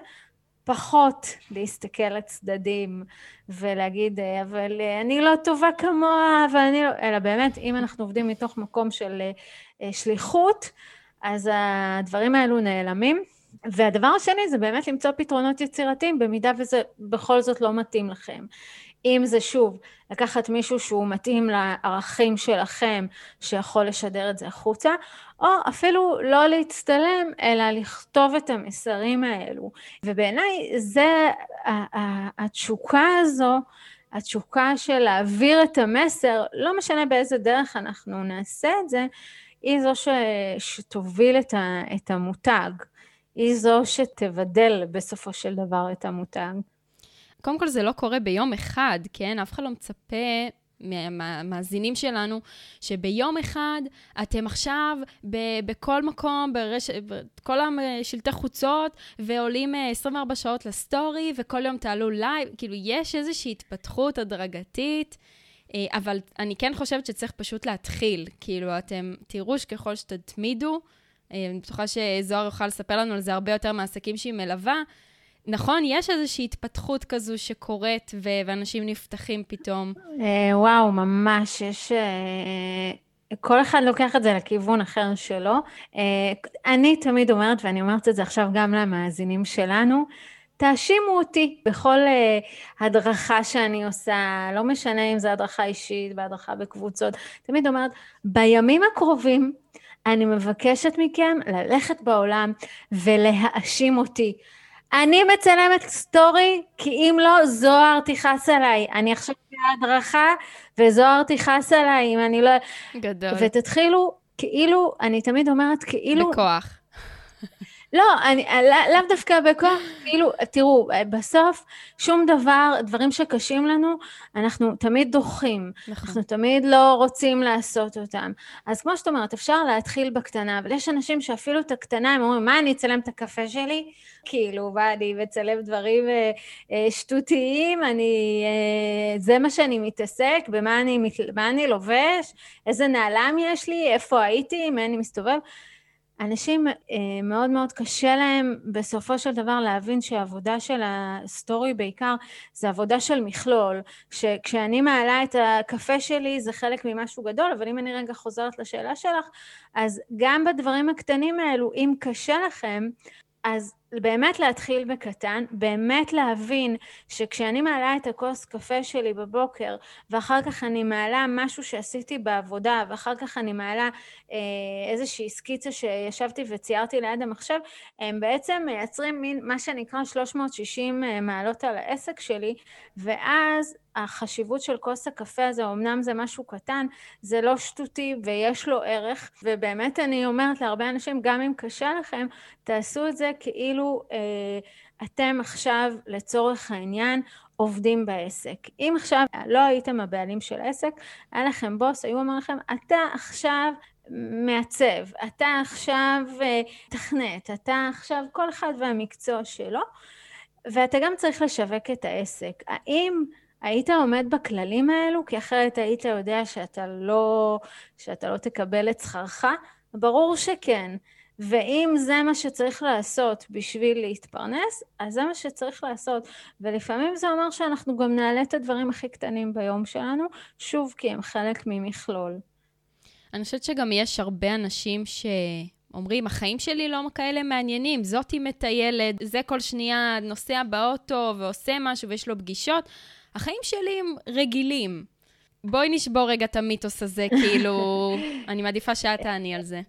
B: פחות להסתכל לצדדים ולהגיד, אבל אני לא טובה כמוה, אבל אני לא... אלא באמת, אם אנחנו עובדים מתוך מקום של אה, שליחות, אז הדברים האלו נעלמים. והדבר השני זה באמת למצוא פתרונות יצירתיים במידה וזה בכל זאת לא מתאים לכם. אם זה שוב, לקחת מישהו שהוא מתאים לערכים שלכם, שיכול לשדר את זה החוצה, או אפילו לא להצטלם, אלא לכתוב את המסרים האלו. ובעיניי זה התשוקה הזו, התשוקה של להעביר את המסר, לא משנה באיזה דרך אנחנו נעשה את זה, היא זו ש, שתוביל את, ה, את המותג. היא זו שתבדל בסופו של דבר את המותג.
A: קודם כל, זה לא קורה ביום אחד, כן? אף אחד לא מצפה מהמאזינים שלנו, שביום אחד אתם עכשיו ב- בכל מקום, ברש... בכל השלטי חוצות, ועולים 24 אה, שעות לסטורי, וכל יום תעלו לייב, כאילו, יש איזושהי התפתחות הדרגתית. אה, אבל אני כן חושבת שצריך פשוט להתחיל. כאילו, אתם תראו שככל שתתמידו, אה, אני בטוחה שזוהר יוכל לספר לנו על זה הרבה יותר מהעסקים שהיא מלווה. נכון, יש איזושהי התפתחות כזו שקורית ו- ואנשים נפתחים פתאום.
B: אה, וואו, ממש, יש... אה, כל אחד לוקח את זה לכיוון אחר שלו. אני תמיד אומרת, ואני אומרת את זה עכשיו גם למאזינים שלנו, תאשימו אותי בכל הדרכה שאני עושה, לא משנה אם זו הדרכה אישית, בהדרכה בקבוצות, תמיד אומרת, בימים הקרובים אני מבקשת מכם ללכת בעולם ולהאשים אותי. אני מצלמת סטורי, כי אם לא, זוהר תכעס עליי. אני עכשיו בהדרכה, וזוהר תכעס עליי, אם אני לא...
A: גדול.
B: ותתחילו, כאילו, אני תמיד אומרת, כאילו...
A: בכוח.
B: לא, אני, לא, לאו דווקא בכוח, כאילו, תראו, בסוף שום דבר, דברים שקשים לנו, אנחנו תמיד דוחים. נכון. אנחנו תמיד לא רוצים לעשות אותם. אז כמו שאת אומרת, אפשר להתחיל בקטנה, אבל יש אנשים שאפילו את הקטנה, הם אומרים, מה, אני אצלם את הקפה שלי? כאילו, מה, אני מצלם דברים אה, אה, שטותיים, אני... אה, זה מה שאני מתעסק, במה אני, אני לובש, איזה נעלם יש לי, איפה הייתי, עם מי אני מסתובב. אנשים אה, מאוד מאוד קשה להם בסופו של דבר להבין שהעבודה של הסטורי בעיקר זה עבודה של מכלול, שכשאני מעלה את הקפה שלי זה חלק ממשהו גדול, אבל אם אני רגע חוזרת לשאלה שלך, אז גם בדברים הקטנים האלו, אם קשה לכם, אז באמת להתחיל בקטן, באמת להבין שכשאני מעלה את הכוס קפה שלי בבוקר ואחר כך אני מעלה משהו שעשיתי בעבודה ואחר כך אני מעלה אה, איזושהי סקיצה שישבתי וציירתי ליד המחשב, הם בעצם מייצרים מין מה שנקרא 360 אה, מעלות על העסק שלי ואז החשיבות של כוס הקפה הזה, אמנם זה משהו קטן, זה לא שטותי ויש לו ערך, ובאמת אני אומרת להרבה אנשים, גם אם קשה לכם, תעשו את זה כאילו אה, אתם עכשיו לצורך העניין עובדים בעסק. אם עכשיו לא הייתם הבעלים של עסק, היה לכם בוס, היו אומרים לכם, אתה עכשיו מעצב, אתה עכשיו אה, תכנת, אתה עכשיו כל אחד והמקצוע שלו, ואתה גם צריך לשווק את העסק. האם היית עומד בכללים האלו? כי אחרת היית יודע שאתה לא, שאתה לא תקבל את שכרך? ברור שכן. ואם זה מה שצריך לעשות בשביל להתפרנס, אז זה מה שצריך לעשות. ולפעמים זה אומר שאנחנו גם נעלה את הדברים הכי קטנים ביום שלנו, שוב, כי הם חלק ממכלול.
A: אני חושבת שגם יש הרבה אנשים ש... אומרים, החיים שלי לא כאלה מעניינים, זאתי מטיילת, זה כל שנייה נוסע באוטו ועושה משהו ויש לו פגישות. החיים שלי הם רגילים. בואי נשבור רגע את המיתוס הזה, כאילו, אני מעדיפה שאת תעני על זה.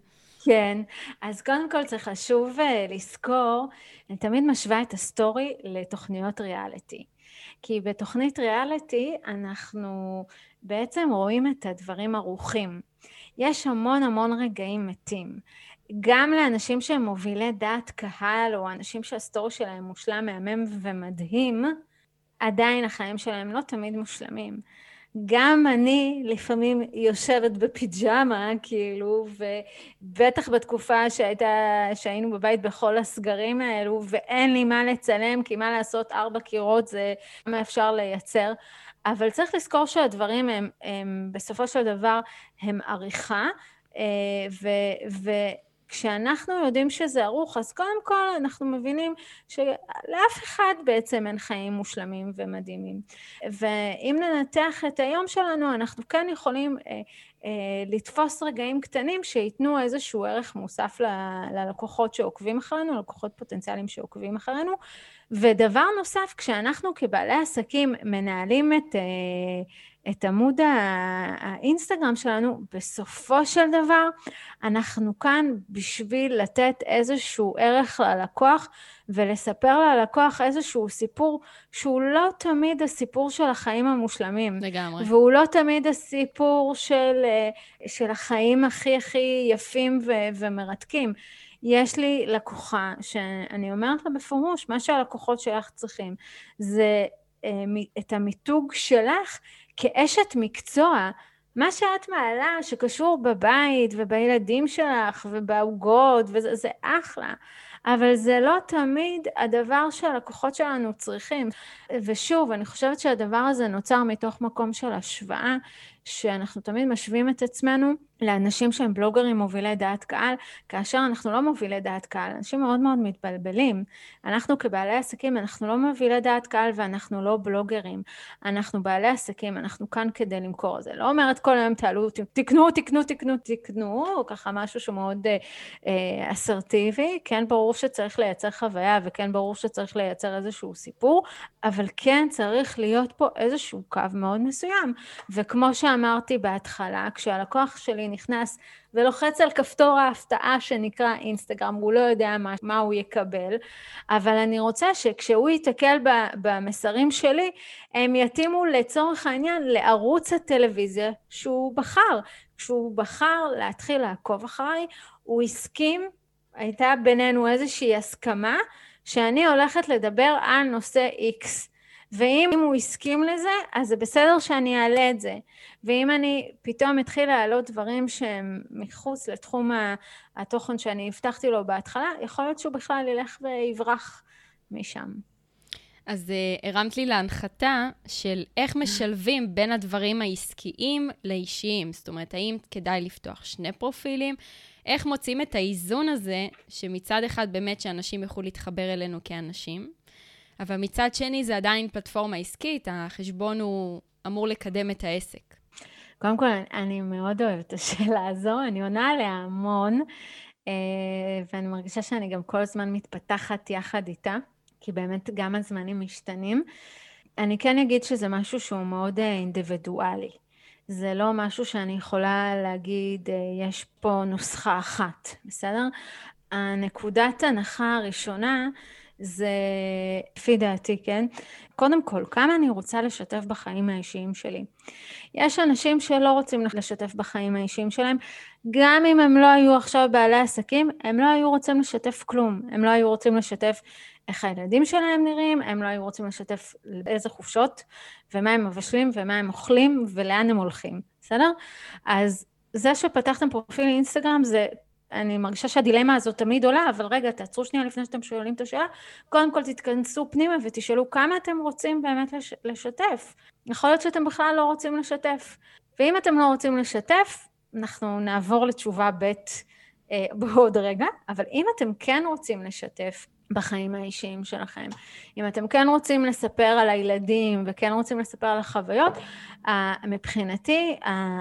B: כן, אז קודם כל צריך לחשוב, אה, לזכור, אני תמיד משווה את הסטורי לתוכניות ריאליטי. כי בתוכנית ריאליטי אנחנו בעצם רואים את הדברים ערוכים. יש המון המון רגעים מתים. גם לאנשים שהם מובילי דעת קהל, או אנשים שהסטורי שלהם מושלם, מהמם ומדהים, עדיין החיים שלהם לא תמיד מושלמים. גם אני לפעמים יושבת בפיג'מה, כאילו, ובטח בתקופה שהייתה, שהיינו בבית בכל הסגרים האלו, ואין לי מה לצלם, כי מה לעשות, ארבע קירות זה מה אפשר לייצר. אבל צריך לזכור שהדברים הם, הם בסופו של דבר, הם עריכה, אה, ו... ו כשאנחנו יודעים שזה ערוך, אז קודם כל אנחנו מבינים שלאף אחד בעצם אין חיים מושלמים ומדהימים. ואם ננתח את היום שלנו, אנחנו כן יכולים אה, אה, לתפוס רגעים קטנים שייתנו איזשהו ערך מוסף ל- ללקוחות שעוקבים אחרינו, ללקוחות פוטנציאליים שעוקבים אחרינו. ודבר נוסף, כשאנחנו כבעלי עסקים מנהלים את... אה, את עמוד האינסטגרם שלנו, בסופו של דבר אנחנו כאן בשביל לתת איזשהו ערך ללקוח ולספר ללקוח איזשהו סיפור שהוא לא תמיד הסיפור של החיים המושלמים.
A: לגמרי.
B: והוא לא תמיד הסיפור של, של החיים הכי הכי יפים ו- ומרתקים. יש לי לקוחה שאני אומרת לה בפירוש, מה שהלקוחות שלך צריכים זה אה, את המיתוג שלך כאשת מקצוע, מה שאת מעלה שקשור בבית ובילדים שלך ובעוגות, וזה אחלה. אבל זה לא תמיד הדבר שהלקוחות שלנו צריכים. ושוב, אני חושבת שהדבר הזה נוצר מתוך מקום של השוואה, שאנחנו תמיד משווים את עצמנו לאנשים שהם בלוגרים מובילי דעת קהל, כאשר אנחנו לא מובילי דעת קהל, אנשים מאוד מאוד מתבלבלים. אנחנו כבעלי עסקים, אנחנו לא מובילי דעת קהל ואנחנו לא בלוגרים. אנחנו בעלי עסקים, אנחנו כאן כדי למכור. זה לא אומרת כל היום תעלו, תקנו, תקנו, תקנו, תקנו, או ככה משהו שמאוד אה, אה, אסרטיבי. כן, ברור שצריך לייצר חוויה וכן ברור שצריך לייצר איזשהו סיפור, אבל כן צריך להיות פה איזשהו קו מאוד מסוים. וכמו שאמרתי בהתחלה, כשהלקוח שלי נכנס ולוחץ על כפתור ההפתעה שנקרא אינסטגרם, הוא לא יודע מה, מה הוא יקבל, אבל אני רוצה שכשהוא ייתקל במסרים שלי, הם יתאימו לצורך העניין לערוץ הטלוויזיה שהוא בחר. כשהוא בחר להתחיל לעקוב אחריי, הוא הסכים הייתה בינינו איזושהי הסכמה שאני הולכת לדבר על נושא X. ואם הוא הסכים לזה, אז זה בסדר שאני אעלה את זה. ואם אני פתאום אתחיל להעלות דברים שהם מחוץ לתחום התוכן שאני הבטחתי לו בהתחלה, יכול להיות שהוא בכלל ילך ויברח משם.
A: אז uh, הרמת לי להנחתה של איך משלבים בין הדברים העסקיים לאישיים. זאת אומרת, האם כדאי לפתוח שני פרופילים? איך מוצאים את האיזון הזה, שמצד אחד באמת שאנשים יוכלו להתחבר אלינו כאנשים, אבל מצד שני זה עדיין פלטפורמה עסקית, החשבון הוא אמור לקדם את העסק.
B: קודם כל, אני מאוד אוהבת את השאלה הזו, אני עונה עליה המון, אה, ואני מרגישה שאני גם כל הזמן מתפתחת יחד איתה, כי באמת גם הזמנים משתנים. אני כן אגיד שזה משהו שהוא מאוד אה, אינדיבידואלי. זה לא משהו שאני יכולה להגיד, אה, יש פה נוסחה אחת, בסדר? הנקודת הנחה הראשונה זה, לפי דעתי, כן? קודם כל, כמה אני רוצה לשתף בחיים האישיים שלי. יש אנשים שלא רוצים לשתף בחיים האישיים שלהם, גם אם הם לא היו עכשיו בעלי עסקים, הם לא היו רוצים לשתף כלום. הם לא היו רוצים לשתף איך הילדים שלהם נראים, הם לא היו רוצים לשתף איזה חופשות, ומה הם מבשלים, ומה הם אוכלים, ולאן הם הולכים, בסדר? אז זה שפתחתם פרופיל אינסטגרם זה אני מרגישה שהדילמה הזאת תמיד עולה, אבל רגע, תעצרו שנייה לפני שאתם שואלים את השאלה. קודם כל תתכנסו פנימה ותשאלו כמה אתם רוצים באמת לש, לשתף. יכול להיות שאתם בכלל לא רוצים לשתף. ואם אתם לא רוצים לשתף, אנחנו נעבור לתשובה ב' אה, בעוד רגע, אבל אם אתם כן רוצים לשתף בחיים האישיים שלכם, אם אתם כן רוצים לספר על הילדים וכן רוצים לספר על החוויות, מבחינתי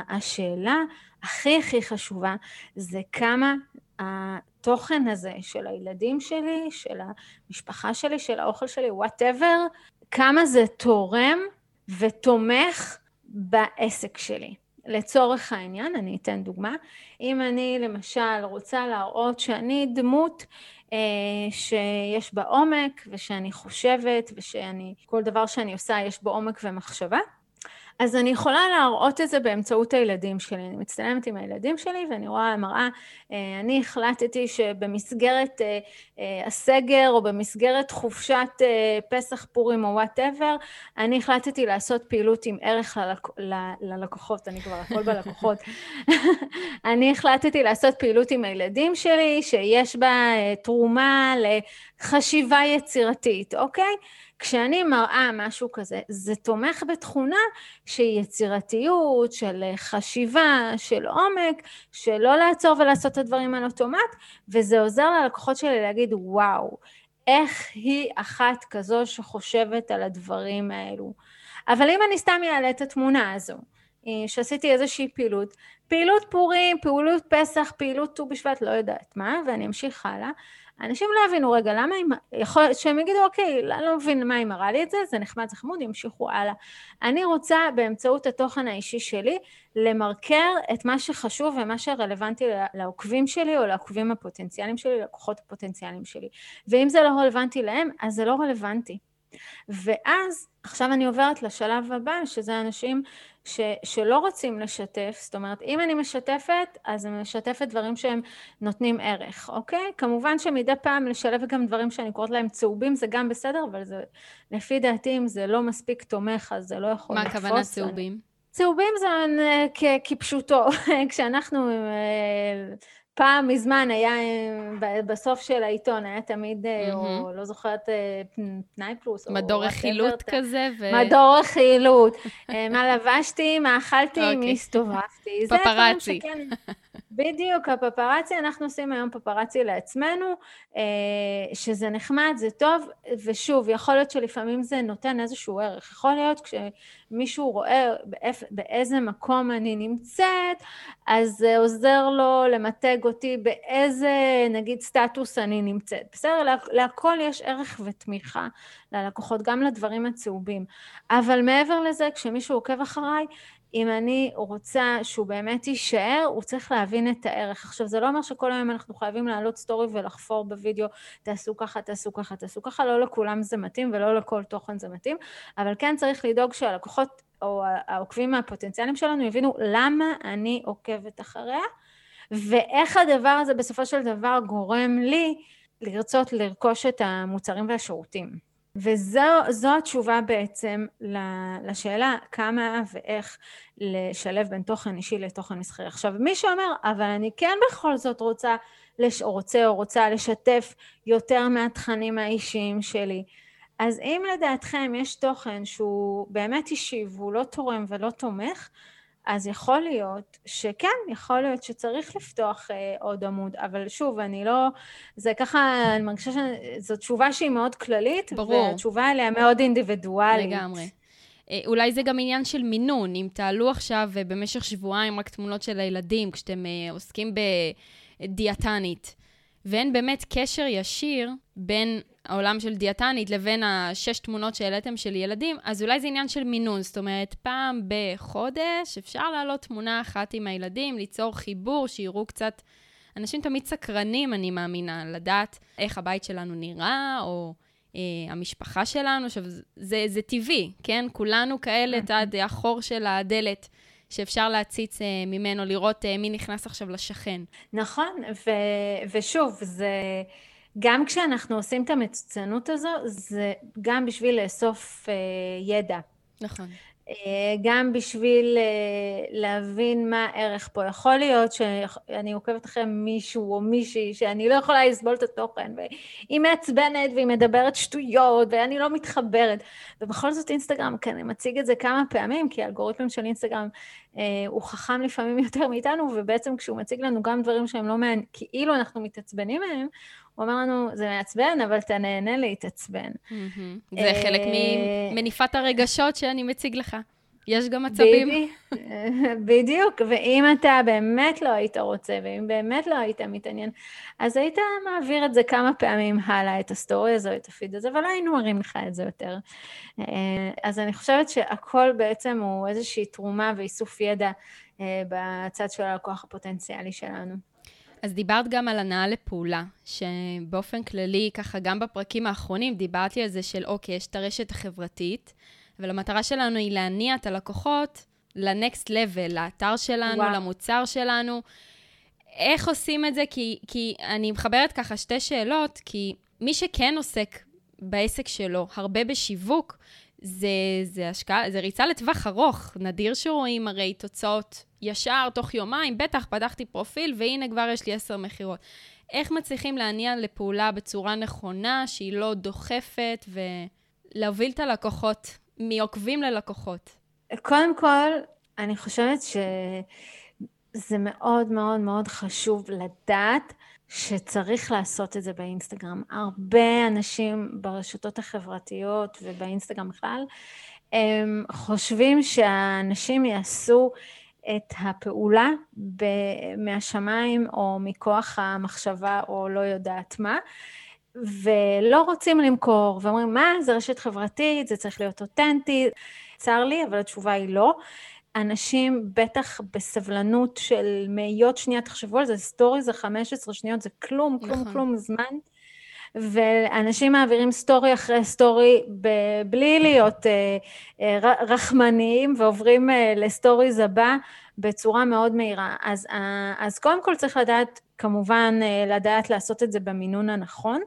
B: השאלה הכי הכי חשובה זה כמה התוכן הזה של הילדים שלי, של המשפחה שלי, של האוכל שלי, וואטאבר, כמה זה תורם ותומך בעסק שלי. לצורך העניין, אני אתן דוגמה, אם אני למשל רוצה להראות שאני דמות אה, שיש בה עומק ושאני חושבת ושאני, כל דבר שאני עושה יש בו עומק ומחשבה, אז אני יכולה להראות את זה באמצעות הילדים שלי. אני מצטלמת עם הילדים שלי ואני רואה מראה, אה, אני החלטתי שבמסגרת אה, אה, הסגר או במסגרת חופשת פסח, פורים או וואטאבר, אני החלטתי לעשות פעילות עם ערך ללק... ללקוחות, אני כבר הכל בלקוחות. אני החלטתי לעשות פעילות עם הילדים שלי, שיש בה תרומה לחשיבה יצירתית, אוקיי? כשאני מראה משהו כזה, זה תומך בתכונה שהיא יצירתיות, של חשיבה, של עומק, של לא לעצור ולעשות את הדברים על אוטומט, וזה עוזר ללקוחות שלי להגיד, וואו, איך היא אחת כזו שחושבת על הדברים האלו. אבל אם אני סתם אעלה את התמונה הזו, שעשיתי איזושהי פעילות, פעילות פורים, פעילות פסח, פעילות ט"ו בשבט, לא יודעת מה, ואני אמשיך הלאה, אנשים לא יבינו, רגע, למה היא... יכול להיות שהם יגידו, אוקיי, אני לא מבין מה היא מראה לי את זה, זה נחמד, זה חמוד, ימשיכו הלאה. אני רוצה באמצעות התוכן האישי שלי למרקר את מה שחשוב ומה שרלוונטי לעוקבים שלי או לעוקבים הפוטנציאליים שלי, ללקוחות הפוטנציאליים שלי. ואם זה לא רלוונטי להם, אז זה לא רלוונטי. ואז, עכשיו אני עוברת לשלב הבא, שזה אנשים ש, שלא רוצים לשתף, זאת אומרת, אם אני משתפת, אז אני משתפת דברים שהם נותנים ערך, אוקיי? כמובן שמדי פעם לשלב גם דברים שאני קוראת להם צהובים, זה גם בסדר, אבל זה, לפי דעתי, אם זה לא מספיק תומך, אז זה לא יכול
A: לתפוס. מה הכוונה צהובים?
B: צהובים זה כפשוטו, כשאנחנו... אה, פעם מזמן היה, בסוף של העיתון, היה תמיד, mm-hmm. או לא זוכרת, אה, פנאי פלוס,
A: מדור רכילות כזה.
B: ו... מדור רכילות. אה, מה לבשתי, מה אכלתי, okay. מי אוקיי. הסתובבתי.
A: פפרצי.
B: בדיוק, הפפרצי, אנחנו עושים היום פפרצי לעצמנו, שזה נחמד, זה טוב, ושוב, יכול להיות שלפעמים זה נותן איזשהו ערך. יכול להיות כשמישהו רואה באיזה מקום אני נמצאת, אז זה עוזר לו למתג אותי באיזה, נגיד, סטטוס אני נמצאת. בסדר? לה, להכל יש ערך ותמיכה ללקוחות, גם לדברים הצהובים. אבל מעבר לזה, כשמישהו עוקב אחריי, אם אני רוצה שהוא באמת יישאר, הוא צריך להבין את הערך. עכשיו, זה לא אומר שכל היום אנחנו חייבים לעלות סטורי ולחפור בווידאו, תעשו ככה, תעשו ככה, תעשו ככה, לא לכולם זה מתאים ולא לכל תוכן זה מתאים, אבל כן צריך לדאוג שהלקוחות או העוקבים הפוטנציאליים שלנו יבינו למה אני עוקבת אחריה, ואיך הדבר הזה בסופו של דבר גורם לי לרצות לרכוש את המוצרים והשירותים. וזו התשובה בעצם לשאלה כמה ואיך לשלב בין תוכן אישי לתוכן מסחרי. עכשיו מי שאומר אבל אני כן בכל זאת רוצה, לש... או רוצה או רוצה לשתף יותר מהתכנים האישיים שלי אז אם לדעתכם יש תוכן שהוא באמת אישי והוא לא תורם ולא תומך אז יכול להיות שכן, יכול להיות שצריך לפתוח אה, עוד עמוד, אבל שוב, אני לא, זה ככה, אני מרגישה שזו תשובה שהיא מאוד כללית,
A: ברור.
B: והתשובה אליה מאוד אינדיבידואלית.
A: לגמרי. אה, אולי זה גם עניין של מינון, אם תעלו עכשיו אה, במשך שבועיים רק תמונות של הילדים, כשאתם אה, עוסקים בדיאטנית, ואין באמת קשר ישיר בין העולם של דיאטנית לבין השש תמונות שהעליתם של ילדים, אז אולי זה עניין של מינון. זאת אומרת, פעם בחודש אפשר להעלות תמונה אחת עם הילדים, ליצור חיבור, שיראו קצת... אנשים תמיד סקרנים, אני מאמינה, לדעת איך הבית שלנו נראה, או אה, המשפחה שלנו. עכשיו, זה, זה טבעי, כן? כולנו כאלה, את החור של הדלת. שאפשר להציץ אה, ממנו, לראות אה, מי נכנס עכשיו לשכן.
B: נכון, ו- ושוב, זה... גם כשאנחנו עושים את המצוינות הזו, זה גם בשביל לאסוף אה, ידע.
A: נכון.
B: אה, גם בשביל אה, להבין מה הערך פה. יכול להיות שאני עוקבת אחרי מישהו או מישהי שאני לא יכולה לסבול את התוכן, והיא מעצבנת והיא מדברת שטויות, ואני לא מתחברת. ובכל זאת אינסטגרם, כן, מציג את זה כמה פעמים, כי האלגוריתם של אינסטגרם אה, הוא חכם לפעמים יותר מאיתנו, ובעצם כשהוא מציג לנו גם דברים שהם לא מעניינים, כאילו אנחנו מתעצבנים מהם, הוא אומר לנו, זה מעצבן, אבל אתה נהנה להתעצבן.
A: זה חלק ממניפת הרגשות שאני מציג לך. יש גם מצבים.
B: בדיוק, ואם אתה באמת לא היית רוצה, ואם באמת לא היית מתעניין, אז היית מעביר את זה כמה פעמים הלאה, את הסטורי הזו, את הפיד הזה, ולא היינו מראים לך את זה יותר. אה, אז אני חושבת שהכל בעצם הוא איזושהי תרומה ואיסוף ידע אה, בצד של הלקוח הפוטנציאלי שלנו.
A: אז דיברת גם על הנאה לפעולה, שבאופן כללי, ככה גם בפרקים האחרונים דיברתי על זה של אוקיי, יש את הרשת החברתית, אבל המטרה שלנו היא להניע את הלקוחות לנקסט לבל, לאתר שלנו, וואו. למוצר שלנו. איך עושים את זה? כי, כי אני מחברת ככה שתי שאלות, כי מי שכן עוסק בעסק שלו הרבה בשיווק, זה, זה השקעה, זה ריצה לטווח ארוך. נדיר שרואים הרי תוצאות ישר, תוך יומיים, בטח, פתחתי פרופיל, והנה כבר יש לי עשר מכירות. איך מצליחים להניע לפעולה בצורה נכונה, שהיא לא דוחפת, ולהוביל את הלקוחות, מעוקבים ללקוחות?
B: קודם כל, אני חושבת שזה מאוד מאוד מאוד חשוב לדעת שצריך לעשות את זה באינסטגרם. הרבה אנשים ברשתות החברתיות ובאינסטגרם בכלל, הם חושבים שהאנשים יעשו את הפעולה מהשמיים או מכוח המחשבה או לא יודעת מה, ולא רוצים למכור, ואומרים, מה, זה רשת חברתית, זה צריך להיות אותנטי. צר לי, אבל התשובה היא לא. אנשים בטח בסבלנות של מאיות שנייה, תחשבו על זה, סטורי זה 15 שניות, זה כלום, כלום, נכון. כלום זמן. ואנשים מעבירים סטורי אחרי סטורי בלי להיות אה, אה, רחמניים ועוברים אה, לסטוריז הבא בצורה מאוד מהירה. אז, אז קודם כל צריך לדעת, כמובן, לדעת לעשות את זה במינון הנכון.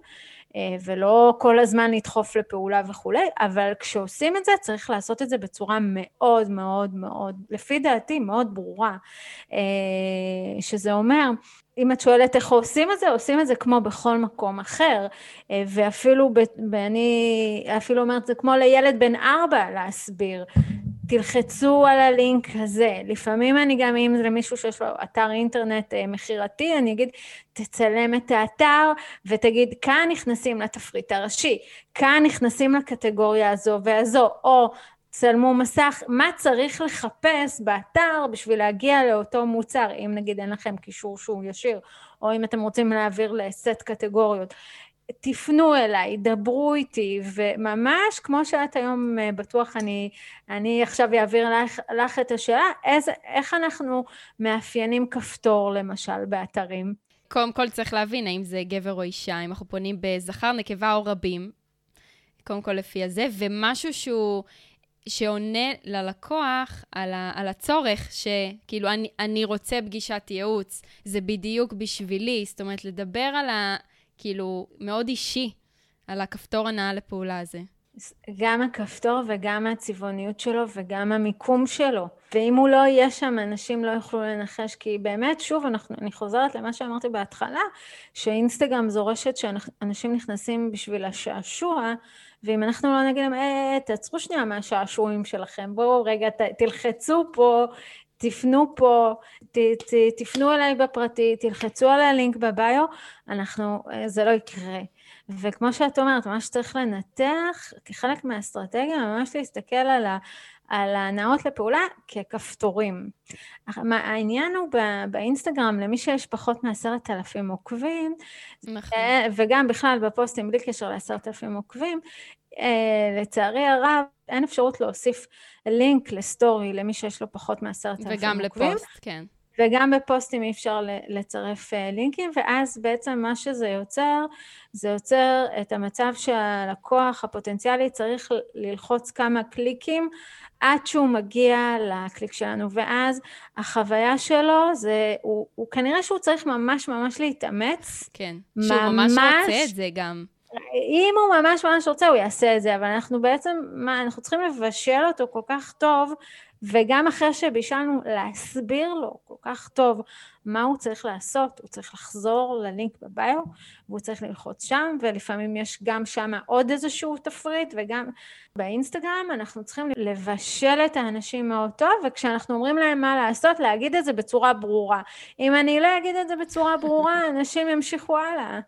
B: ולא כל הזמן לדחוף לפעולה וכולי, אבל כשעושים את זה צריך לעשות את זה בצורה מאוד מאוד מאוד, לפי דעתי מאוד ברורה, שזה אומר אם את שואלת איך עושים את זה, עושים את זה כמו בכל מקום אחר, אה, ואפילו, ואני אפילו אומרת, זה כמו לילד בן ארבע להסביר. תלחצו על הלינק הזה. לפעמים אני גם, אם זה למישהו שיש לו אתר אינטרנט אה, מכירתי, אני אגיד, תצלם את האתר ותגיד, כאן נכנסים לתפריט הראשי, כאן נכנסים לקטגוריה הזו והזו, או צלמו מסך, מה צריך לחפש באתר בשביל להגיע לאותו מוצר, אם נגיד אין לכם קישור שהוא ישיר, או אם אתם רוצים להעביר לסט קטגוריות. תפנו אליי, דברו איתי, וממש כמו שאת היום אה, בטוח אני, אני עכשיו אעביר לך, לך את השאלה, איזה, איך אנחנו מאפיינים כפתור למשל באתרים?
A: קודם כל צריך להבין האם זה גבר או אישה, אם אנחנו פונים בזכר, נקבה או רבים, קודם כל לפי הזה, ומשהו שהוא שעונה ללקוח על, ה, על הצורך שכאילו אני, אני רוצה פגישת ייעוץ, זה בדיוק בשבילי, זאת אומרת, לדבר על ה... כאילו, מאוד אישי, על הכפתור הנעה לפעולה הזה.
B: גם הכפתור וגם הצבעוניות שלו וגם המיקום שלו. ואם הוא לא יהיה שם, אנשים לא יוכלו לנחש, כי באמת, שוב, אנחנו, אני חוזרת למה שאמרתי בהתחלה, שאינסטגרם זו רשת שאנשים נכנסים בשביל השעשוע, ואם אנחנו לא נגיד להם, אה, תעצרו שנייה מהשעשועים שלכם, בואו רגע, ת, תלחצו פה, תפנו פה, ת, ת, תפנו אליי בפרטי, תלחצו על הלינק בביו, אנחנו, אה, זה לא יקרה. וכמו שאת אומרת, ממש צריך לנתח, כחלק מהאסטרטגיה, ממש להסתכל על, ה, על ההנאות לפעולה ככפתורים. העניין הוא באינסטגרם, למי שיש פחות מעשרת אלפים עוקבים, נכון. אה, וגם בכלל בפוסטים בלי קשר לעשרת אלפים עוקבים, לצערי הרב, אין אפשרות להוסיף לינק לסטורי למי שיש לו פחות מעשרת אלפים עוקבים.
A: וגם לפוסט, כן.
B: וגם בפוסטים אי אפשר לצרף אה, לינקים, ואז בעצם מה שזה יוצר, זה יוצר את המצב שהלקוח הפוטנציאלי צריך ללחוץ כמה קליקים עד שהוא מגיע לקליק שלנו, ואז החוויה שלו זה, הוא, הוא כנראה שהוא צריך ממש ממש להתאמץ.
A: כן, ממש, שהוא ממש רוצה את זה גם.
B: אם הוא ממש ממש רוצה, הוא יעשה את זה, אבל אנחנו בעצם, מה, אנחנו צריכים לבשל אותו כל כך טוב, וגם אחרי שבישלנו, להסביר לו כל כך טוב מה הוא צריך לעשות, הוא צריך לחזור ללינק בביו, והוא צריך ללחוץ שם, ולפעמים יש גם שם עוד איזשהו תפריט, וגם באינסטגרם אנחנו צריכים לבשל את האנשים מאוד טוב, וכשאנחנו אומרים להם מה לעשות, להגיד את זה בצורה ברורה. אם אני לא אגיד את זה בצורה ברורה, אנשים ימשיכו הלאה.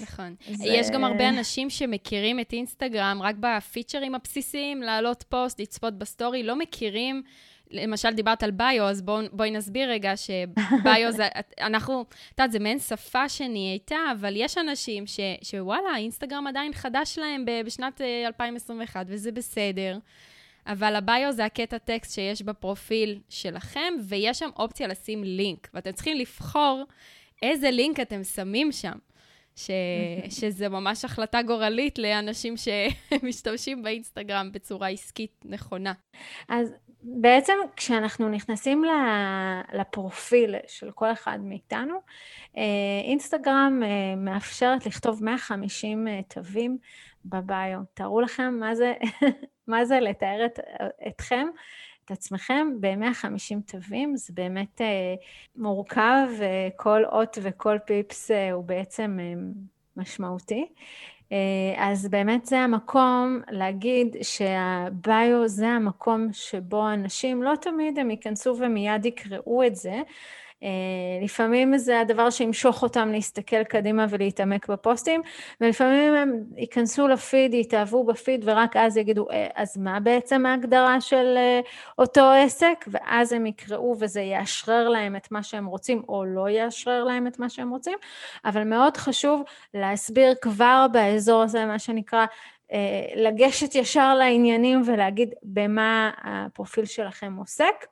A: נכון. זה... יש גם הרבה אנשים שמכירים את אינסטגרם רק בפיצ'רים הבסיסיים, לעלות פוסט, לצפות בסטורי, לא מכירים... למשל, דיברת על bio, אז בוא, בואי נסביר רגע ש bio זה, אנחנו, את יודעת, זה מעין שפה שנהייתה, אבל יש אנשים ש, שוואלה, אינסטגרם עדיין חדש להם בשנת 2021, אה, וזה בסדר. אבל ה bio זה הקטע טקסט שיש בפרופיל שלכם, ויש שם אופציה לשים לינק, ואתם צריכים לבחור איזה לינק אתם שמים שם. ש... שזה ממש החלטה גורלית לאנשים שמשתמשים באינסטגרם בצורה עסקית נכונה.
B: אז בעצם כשאנחנו נכנסים לפרופיל של כל אחד מאיתנו, אה, אינסטגרם אה, מאפשרת לכתוב 150 אה, תווים בביו. תארו לכם מה זה, מה זה לתאר את, אתכם את עצמכם ב-150 תווים, זה באמת אה, מורכב, וכל אות וכל פיפס אה, הוא בעצם אה, משמעותי. אה, אז באמת זה המקום להגיד שהביו זה המקום שבו אנשים לא תמיד הם ייכנסו ומיד יקראו את זה, אה, לפעמים זה הדבר שימשוך אותם להסתכל קדימה ולהתעמק בפוסטים, ולפעמים הם ייכנסו לפיד, יתאהבו בפיד, ורק אז יגידו, אה, אז מה בעצם ההגדרה של אה, אותו עסק? ואז הם יקראו וזה יאשרר להם את מה שהם רוצים, או לא יאשרר להם את מה שהם רוצים, אבל מאוד חשוב להסביר כבר באזור הזה, מה שנקרא, לגשת ישר לעניינים ולהגיד במה הפרופיל שלכם עוסק.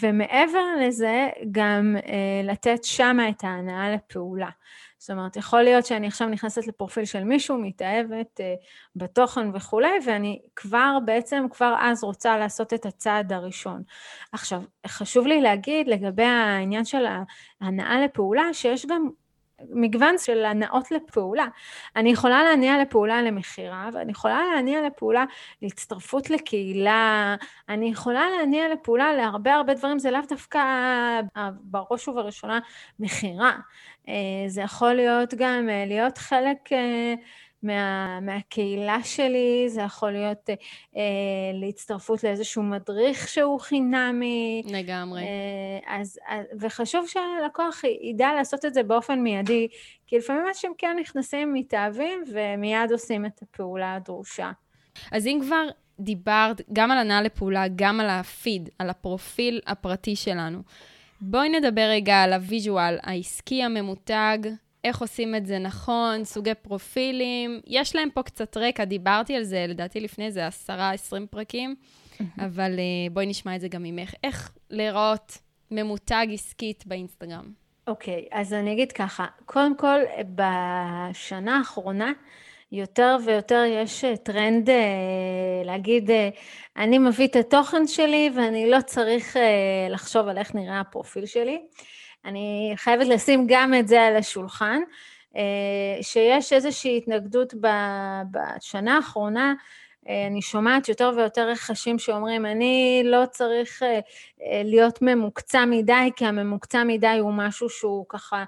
B: ומעבר לזה, גם אה, לתת שמה את ההנאה לפעולה. זאת אומרת, יכול להיות שאני עכשיו נכנסת לפרופיל של מישהו, מתאהבת אה, בתוכן וכולי, ואני כבר, בעצם כבר אז רוצה לעשות את הצעד הראשון. עכשיו, חשוב לי להגיד לגבי העניין של ההנאה לפעולה, שיש גם מגוון של הנאות לפעולה. אני יכולה להניע לפעולה למכירה, ואני יכולה להניע לפעולה להצטרפות לקהילה, אני יכולה להניע לפעולה להרבה הרבה דברים, זה לאו דווקא בראש ובראשונה מכירה. אה, זה יכול להיות גם אה, להיות חלק אה, מה, מהקהילה שלי, זה יכול להיות אה, אה, להצטרפות לאיזשהו מדריך שהוא חינמי.
A: לגמרי.
B: אה, אז, אז, וחשוב שהלקוח ידע לעשות את זה באופן מיידי, כי לפעמים אנשים כן נכנסים, מתאהבים, ומיד עושים את הפעולה הדרושה.
A: אז אם כבר דיברת גם על הנעה לפעולה, גם על הפיד, על הפרופיל הפרטי שלנו, בואי נדבר רגע על ה visual העסקי הממותג, איך עושים את זה נכון, סוגי פרופילים. יש להם פה קצת רקע, דיברתי על זה, לדעתי לפני איזה עשרה, עשרים פרקים, אבל אה, בואי נשמע את זה גם ממך. איך להיראות ממותג עסקית באינסטגרם?
B: אוקיי, okay, אז אני אגיד ככה, קודם כל, בשנה האחרונה, יותר ויותר יש טרנד להגיד, אני מביא את התוכן שלי ואני לא צריך לחשוב על איך נראה הפרופיל שלי. אני חייבת לשים גם את זה על השולחן, שיש איזושהי התנגדות בשנה האחרונה, אני שומעת יותר ויותר רכשים שאומרים, אני לא צריך להיות ממוקצע מדי, כי הממוקצע מדי הוא משהו שהוא ככה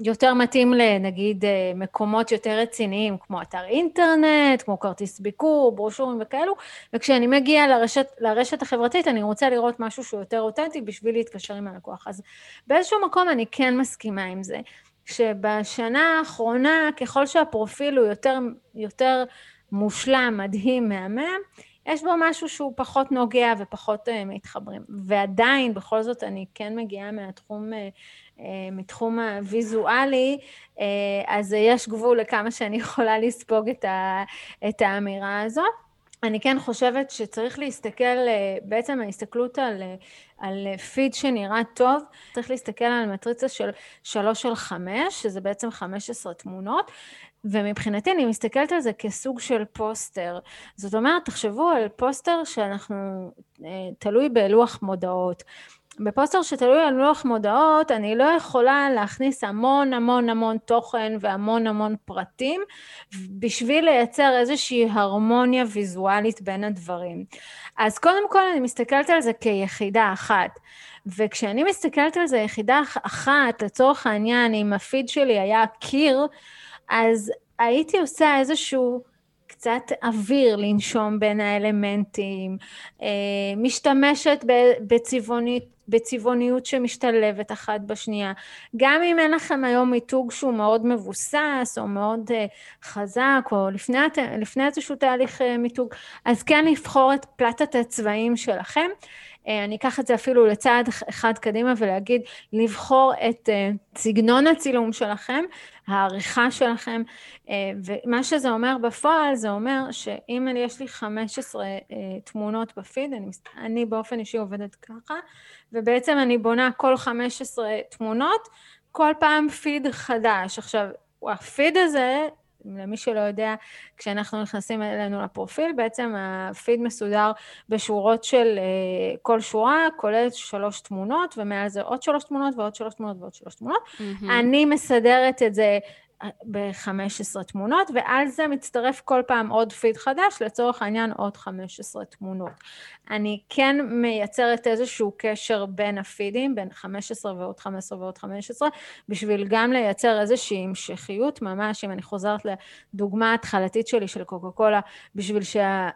B: יותר מתאים לנגיד מקומות יותר רציניים, כמו אתר אינטרנט, כמו כרטיס ביקור, ברושורים וכאלו, וכשאני מגיעה לרשת, לרשת החברתית, אני רוצה לראות משהו שהוא יותר אותנטי בשביל להתקשר עם הלקוח. אז באיזשהו מקום אני כן מסכימה עם זה, שבשנה האחרונה, ככל שהפרופיל הוא יותר, יותר מושלם, מדהים, מהמם, יש בו משהו שהוא פחות נוגע ופחות uh, מתחברים. ועדיין, בכל זאת, אני כן מגיעה מהתחום, uh, מתחום הוויזואלי, uh, אז יש גבול לכמה שאני יכולה לספוג את, ה, את האמירה הזאת. אני כן חושבת שצריך להסתכל, בעצם ההסתכלות על, על פיד שנראה טוב, צריך להסתכל על מטריצה של שלוש של חמש, שזה בעצם חמש עשרה תמונות, ומבחינתי אני מסתכלת על זה כסוג של פוסטר. זאת אומרת, תחשבו על פוסטר שאנחנו, אה, תלוי בלוח מודעות. בפוסטר שתלוי על לוח מודעות, אני לא יכולה להכניס המון המון המון תוכן והמון המון פרטים בשביל לייצר איזושהי הרמוניה ויזואלית בין הדברים. אז קודם כל אני מסתכלת על זה כיחידה אחת. וכשאני מסתכלת על זה יחידה אחת, לצורך העניין, אם הפיד שלי היה קיר, אז הייתי עושה איזשהו קצת אוויר לנשום בין האלמנטים, אה, משתמשת בצבעונית, בצבעוניות שמשתלבת אחת בשנייה. גם אם אין לכם היום מיתוג שהוא מאוד מבוסס או מאוד אה, חזק או לפני, לפני איזשהו תהליך אה, מיתוג, אז כן לבחור את פלטת הצבעים שלכם. אני אקח את זה אפילו לצעד אחד קדימה ולהגיד, לבחור את סגנון הצילום שלכם העריכה שלכם, אה, ומה שזה אומר בפועל, זה אומר שאם יש לי 15 אה, תמונות בפיד, אני, אני באופן אישי עובדת ככה, ובעצם אני בונה כל 15 תמונות, כל פעם פיד חדש. עכשיו, הפיד הזה, למי שלא יודע, כשאנחנו נכנסים אלינו לפרופיל, בעצם הפיד מסודר בשורות של uh, כל שורה, כוללת שלוש תמונות, ומעל זה עוד שלוש תמונות ועוד שלוש תמונות ועוד שלוש תמונות. Mm-hmm. אני מסדרת את זה ב-15 תמונות, ועל זה מצטרף כל פעם עוד פיד חדש, לצורך העניין עוד 15 תמונות. אני כן מייצרת איזשהו קשר בין הפידים, בין 15 ועוד 15 ועוד 15, בשביל גם לייצר איזושהי המשכיות, ממש אם אני חוזרת לדוגמה ההתחלתית שלי של קוקה קולה, בשביל שה...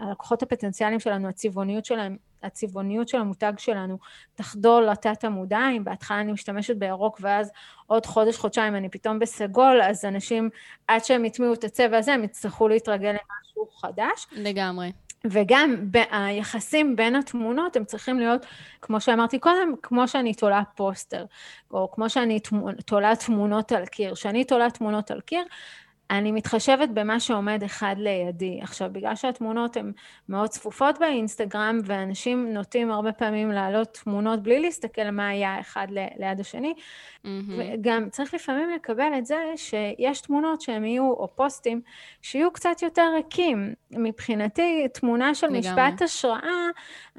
B: הלקוחות הפוטנציאליים שלנו, הצבעוניות שלהם, הצבעוניות של המותג שלנו תחדור לתת המודע, אם בהתחלה אני משתמשת בירוק ואז עוד חודש, חודשיים אני פתאום בסגול, אז אנשים עד שהם יטמיעו את הצבע הזה הם יצטרכו להתרגל למשהו חדש.
A: לגמרי.
B: וגם היחסים בין התמונות הם צריכים להיות, כמו שאמרתי קודם, כמו שאני תולה פוסטר, או כמו שאני תולה תמונות על קיר. כשאני תולה תמונות על קיר, אני מתחשבת במה שעומד אחד לידי. עכשיו, בגלל שהתמונות הן מאוד צפופות באינסטגרם, ואנשים נוטים הרבה פעמים להעלות תמונות בלי להסתכל מה היה אחד ליד השני, mm-hmm. וגם צריך לפעמים לקבל את זה שיש תמונות שהם יהיו, או פוסטים, שיהיו קצת יותר ריקים. מבחינתי, תמונה של לגמרי. משפט השראה,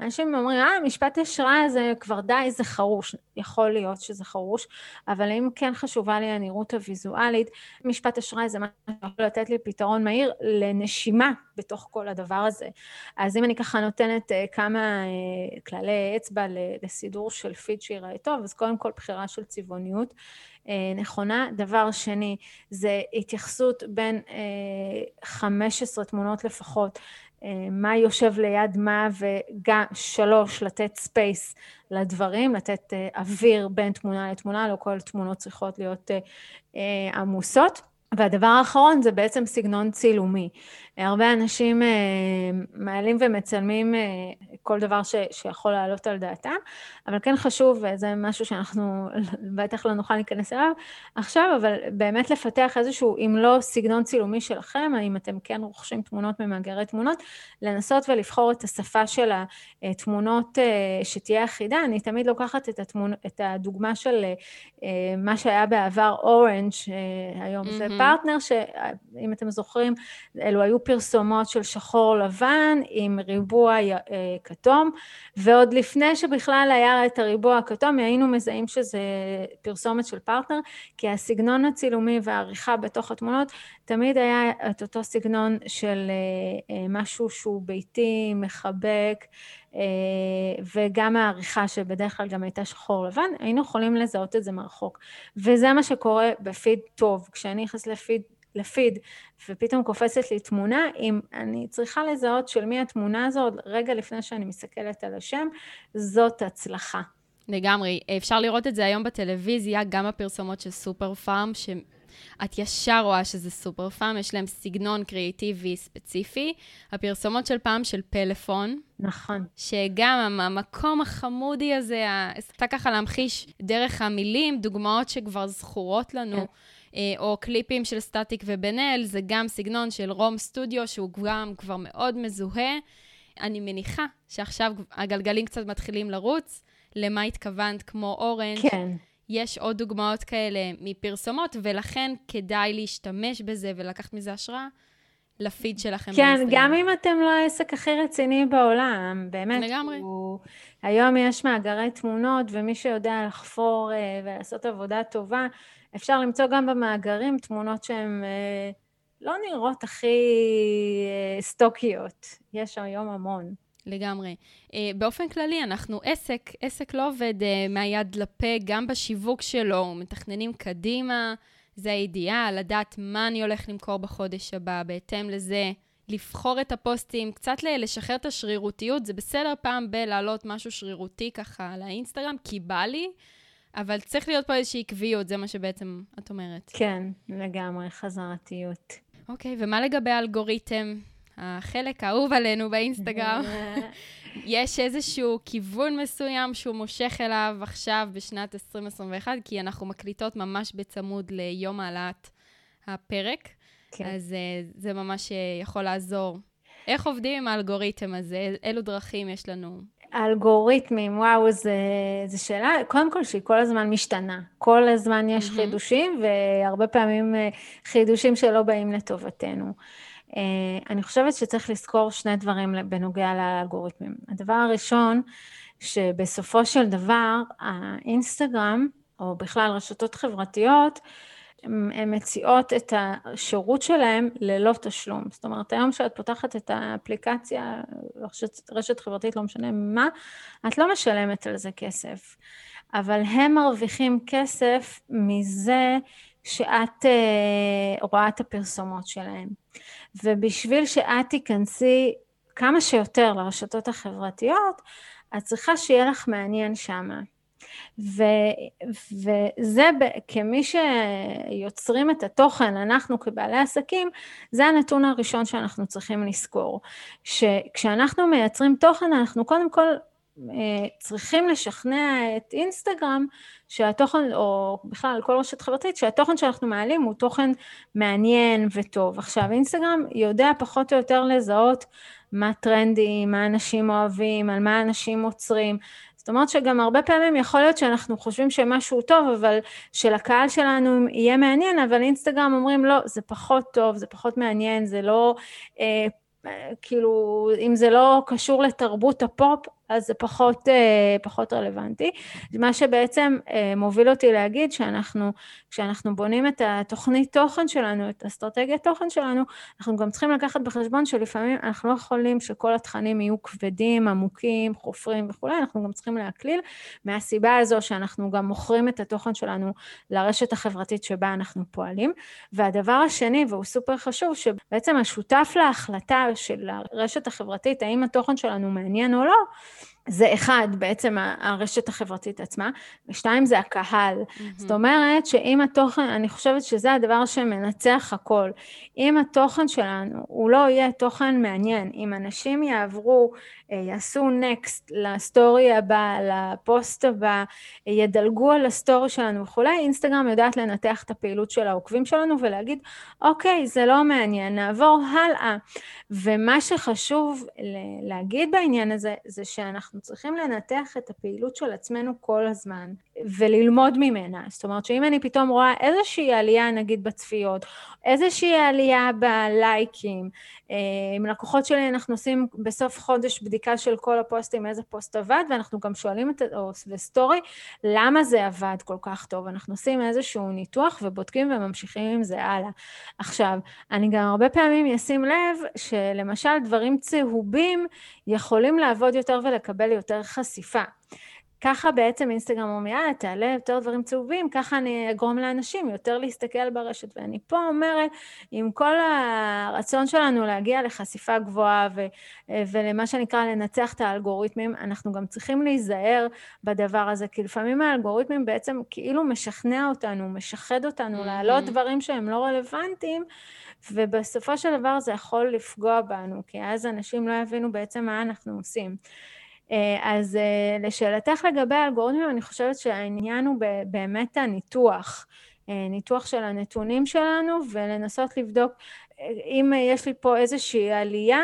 B: אנשים אומרים, אה, משפט השראה זה כבר די, זה חרוש. יכול להיות שזה חרוש, אבל אם כן חשובה לי הנראות הוויזואלית, משפט השראה זה מה שיכול לתת לי פתרון מהיר לנשימה בתוך כל הדבר הזה. אז אם אני ככה נותנת uh, כמה uh, כללי אצבע לסידור של פיד שיראה טוב, אז קודם כל בחירה של צבעוניות. אה, נכונה. דבר שני, זה התייחסות בין אה, 15 תמונות לפחות מה יושב ליד מה, וגם שלוש, לתת space לדברים, לתת אוויר בין תמונה לתמונה, לא כל תמונות צריכות להיות עמוסות. והדבר האחרון זה בעצם סגנון צילומי. הרבה אנשים מעלים ומצלמים כל דבר ש, שיכול לעלות על דעתם, אבל כן חשוב, וזה משהו שאנחנו בטח לא נוכל להיכנס אליו עכשיו, אבל באמת לפתח איזשהו, אם לא סגנון צילומי שלכם, האם אתם כן רוכשים תמונות ממאגרי תמונות, לנסות ולבחור את השפה של התמונות שתהיה אחידה. אני תמיד לוקחת את, התמונ... את הדוגמה של מה שהיה בעבר אורנג', היום mm-hmm. זה פרטנר, שאם אתם זוכרים, אלו היו פרסומות של שחור לבן עם ריבוע אה, כתום, ועוד לפני שבכלל היה את הריבוע הכתום, היינו מזהים שזה פרסומת של פרטנר, כי הסגנון הצילומי והעריכה בתוך התמונות תמיד היה את אותו סגנון של אה, אה, משהו שהוא ביתי, מחבק, וגם העריכה שבדרך כלל גם הייתה שחור לבן, היינו יכולים לזהות את זה מרחוק. וזה מה שקורה בפיד טוב. כשאני נכנסת לפיד לפיד, ופתאום קופצת לי תמונה, אם אני צריכה לזהות של מי התמונה הזו, רגע לפני שאני מסתכלת על השם, זאת הצלחה.
A: לגמרי. אפשר לראות את זה היום בטלוויזיה, גם הפרסומות של סופר פארם, שאת ישר רואה שזה סופר פארם, יש להם סגנון קריאיטיבי ספציפי. הפרסומות של פעם של פלאפון.
B: נכון.
A: שגם המקום החמודי הזה, אתה ככה להמחיש דרך המילים, דוגמאות שכבר זכורות לנו. כן. אה, או קליפים של סטטיק ובן אל, זה גם סגנון של רום סטודיו, שהוא גם כבר מאוד מזוהה. אני מניחה שעכשיו הגלגלים קצת מתחילים לרוץ. למה התכוונת, כמו אורנג'.
B: כן.
A: יש עוד דוגמאות כאלה מפרסומות, ולכן כדאי להשתמש בזה ולקחת מזה השראה לפיד שלכם.
B: כן, באינסטגרם. גם אם אתם לא העסק הכי רציני בעולם, באמת.
A: לגמרי. הוא...
B: היום יש מאגרי תמונות, ומי שיודע לחפור uh, ולעשות עבודה טובה, אפשר למצוא גם במאגרים תמונות שהן אה, לא נראות הכי אה, סטוקיות. יש היום המון.
A: לגמרי. אה, באופן כללי, אנחנו עסק, עסק לא עובד מהיד לפה, גם בשיווק שלו, מתכננים קדימה, זה האידיאל, לדעת מה אני הולך למכור בחודש הבא, בהתאם לזה. לבחור את הפוסטים, קצת לשחרר את השרירותיות, זה בסדר פעם בלהעלות משהו שרירותי ככה לאינסטגרם, כי בא לי, אבל צריך להיות פה איזושהי עקביות, זה מה שבעצם את אומרת.
B: כן, לגמרי, חזרתיות.
A: אוקיי, ומה לגבי האלגוריתם? החלק האהוב עלינו באינסטגרם. יש איזשהו כיוון מסוים שהוא מושך אליו עכשיו בשנת 2021, כי אנחנו מקליטות ממש בצמוד ליום העלאת הפרק, כן. אז uh, זה ממש uh, יכול לעזור. איך עובדים עם האלגוריתם הזה? אילו דרכים יש לנו?
B: האלגוריתמים, וואו, זו שאלה, קודם כל שהיא כל הזמן משתנה. כל הזמן יש mm-hmm. חידושים, והרבה פעמים אה, חידושים שלא באים לטובתנו. אה, אני חושבת שצריך לזכור שני דברים בנוגע לאלגוריתמים. הדבר הראשון, שבסופו של דבר, האינסטגרם, או בכלל רשתות חברתיות, הן מציעות את השירות שלהם ללא תשלום. זאת אומרת, היום כשאת פותחת את האפליקציה, רשת, רשת חברתית, לא משנה מה, את לא משלמת על זה כסף. אבל הם מרוויחים כסף מזה שאת uh, רואה את הפרסומות שלהם. ובשביל שאת תיכנסי כמה שיותר לרשתות החברתיות, את צריכה שיהיה לך מעניין שמה. ו, וזה כמי שיוצרים את התוכן, אנחנו כבעלי עסקים, זה הנתון הראשון שאנחנו צריכים לזכור. שכשאנחנו מייצרים תוכן, אנחנו קודם כל אה, צריכים לשכנע את אינסטגרם שהתוכן, או בכלל כל רשת חברתית, שהתוכן שאנחנו מעלים הוא תוכן מעניין וטוב. עכשיו, אינסטגרם יודע פחות או יותר לזהות מה טרנדי, מה אנשים אוהבים, על מה אנשים עוצרים. אומרת שגם הרבה פעמים יכול להיות שאנחנו חושבים שמשהו טוב, אבל שלקהל שלנו יהיה מעניין, אבל אינסטגרם אומרים לא, זה פחות טוב, זה פחות מעניין, זה לא, אה, אה, כאילו, אם זה לא קשור לתרבות הפופ, אז זה פחות, אה, פחות רלוונטי. מה שבעצם אה, מוביל אותי להגיד שאנחנו, כשאנחנו בונים את התוכנית תוכן שלנו, את אסטרטגיית תוכן שלנו, אנחנו גם צריכים לקחת בחשבון שלפעמים אנחנו לא יכולים שכל התכנים יהיו כבדים, עמוקים, חופרים וכולי, אנחנו גם צריכים להקליל, מהסיבה הזו שאנחנו גם מוכרים את התוכן שלנו לרשת החברתית שבה אנחנו פועלים. והדבר השני, והוא סופר חשוב, שבעצם השותף להחלטה של הרשת החברתית, האם התוכן שלנו מעניין או לא, זה אחד, בעצם הרשת החברתית עצמה, ושתיים זה הקהל. Mm-hmm. זאת אומרת שאם התוכן, אני חושבת שזה הדבר שמנצח הכל. אם התוכן שלנו הוא לא יהיה תוכן מעניין, אם אנשים יעברו יעשו next לסטורי הבא, לפוסט הבא, ידלגו על הסטורי שלנו וכולי, אינסטגרם יודעת לנתח את הפעילות של העוקבים שלנו ולהגיד, אוקיי, זה לא מעניין, נעבור הלאה. ומה שחשוב להגיד בעניין הזה, זה שאנחנו צריכים לנתח את הפעילות של עצמנו כל הזמן, וללמוד ממנה. זאת אומרת שאם אני פתאום רואה איזושהי עלייה, נגיד בצפיות, איזושהי עלייה בלייקים, אה, עם לקוחות שלי אנחנו עושים בסוף חודש בדיקה של כל הפוסטים, איזה פוסט עבד, ואנחנו גם שואלים את, או בסטורי, למה זה עבד כל כך טוב. אנחנו עושים איזשהו ניתוח ובודקים וממשיכים עם זה הלאה. עכשיו, אני גם הרבה פעמים אשים לב שלמשל דברים צהובים יכולים לעבוד יותר ולקבל יותר חשיפה. ככה בעצם אינסטגרם אומר, יאללה, תעלה יותר דברים צהובים, ככה אני אגרום לאנשים יותר להסתכל ברשת. ואני פה אומרת, עם כל הרצון שלנו להגיע לחשיפה גבוהה ו, ולמה שנקרא לנצח את האלגוריתמים, אנחנו גם צריכים להיזהר בדבר הזה, כי לפעמים האלגוריתמים בעצם כאילו משכנע אותנו, משחד אותנו mm-hmm. להעלות דברים שהם לא רלוונטיים, ובסופו של דבר זה יכול לפגוע בנו, כי אז אנשים לא יבינו בעצם מה אנחנו עושים. אה, אז אה, לשאלתך לגבי האלגוריתמים, אני חושבת שהעניין הוא באמת הניתוח, ניתוח של הנתונים שלנו ולנסות לבדוק אם יש לי פה איזושהי עלייה,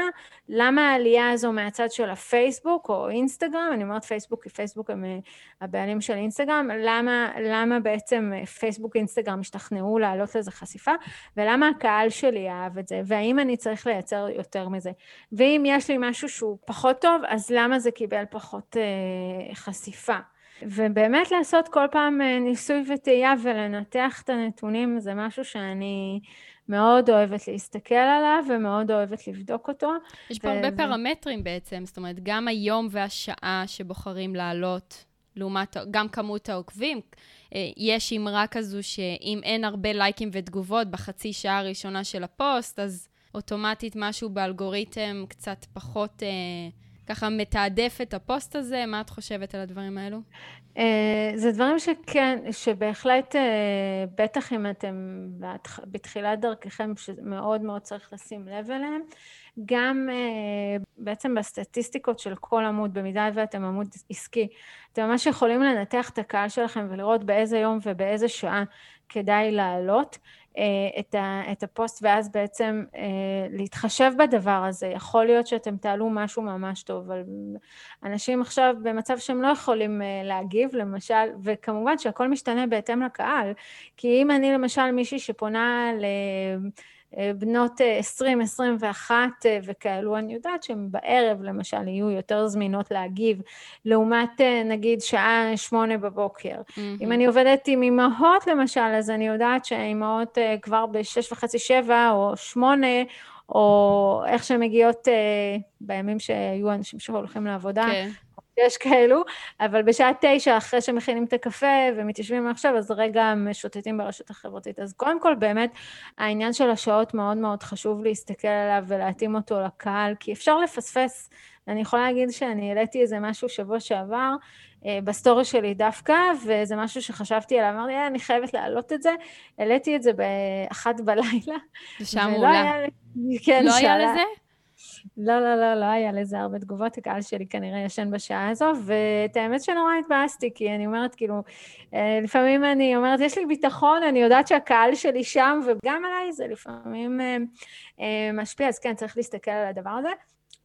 B: למה העלייה הזו מהצד של הפייסבוק או אינסטגרם, אני אומרת פייסבוק כי פייסבוק הם אה, הבעלים של אינסטגרם, למה, למה בעצם פייסבוק אינסטגרם השתכנעו להעלות לזה חשיפה, ולמה הקהל שלי אהב את זה, והאם אני צריך לייצר יותר מזה. ואם יש לי משהו שהוא פחות טוב, אז למה זה קיבל פחות אה, חשיפה. ובאמת לעשות כל פעם אה, ניסוי וטעייה ולנתח את הנתונים זה משהו שאני מאוד אוהבת להסתכל עליו ומאוד אוהבת לבדוק אותו.
A: יש פה ו... הרבה פרמטרים בעצם, זאת אומרת, גם היום והשעה שבוחרים לעלות, לעומת גם כמות העוקבים. אה, יש אמרה כזו שאם אין הרבה לייקים ותגובות בחצי שעה הראשונה של הפוסט, אז אוטומטית משהו באלגוריתם קצת פחות... אה, ככה מתעדף את הפוסט הזה? מה את חושבת על הדברים האלו?
B: אה, זה דברים שכן, שבהחלט, אה, בטח אם אתם בתחילת דרככם, שמאוד מאוד צריך לשים לב אליהם. גם אה, בעצם בסטטיסטיקות של כל עמוד, במידה ואתם עמוד עסקי, אתם ממש יכולים לנתח את הקהל שלכם ולראות באיזה יום ובאיזה שעה כדאי לעלות. אה, את, את הפוסט ואז בעצם אה, להתחשב בדבר הזה. יכול להיות שאתם תעלו משהו ממש טוב, אבל אנשים עכשיו במצב שהם לא יכולים אה, להגיב, למשל, וכמובן שהכל משתנה בהתאם לקהל, כי אם אני למשל מישהי שפונה ל... בנות 20, 21 וכאלו, אני יודעת שהן בערב למשל יהיו יותר זמינות להגיב, לעומת נגיד שעה שמונה בבוקר. Mm-hmm. אם אני עובדת עם אימהות למשל, אז אני יודעת שהאימהות כבר בשש וחצי, שבע או שמונה, או איך שהן מגיעות בימים שהיו אנשים שהולכים לעבודה, כן. יש כאלו, אבל בשעה תשע, אחרי שמכינים את הקפה ומתיישבים עכשיו, אז רגע משוטטים ברשת החברתית. אז קודם כל, באמת, העניין של השעות מאוד מאוד חשוב להסתכל עליו ולהתאים אותו לקהל, כי אפשר לפספס. אני יכולה להגיד שאני העליתי איזה משהו שבוע שעבר, אה, בסטורי שלי דווקא, וזה משהו שחשבתי עליו, אמרתי, אה, אני חייבת להעלות את זה. העליתי את זה באחת בלילה.
A: ושם מעולה. כן, לא היה לזה?
B: לא, לא, לא, לא היה לזה הרבה תגובות, הקהל שלי כנראה ישן בשעה הזו, ואת האמת שנורא התבאסתי, כי אני אומרת, כאילו, אה, לפעמים אני אומרת, יש לי ביטחון, אני יודעת שהקהל שלי שם, וגם עליי זה לפעמים אה, אה, משפיע, אז כן, צריך להסתכל על הדבר הזה.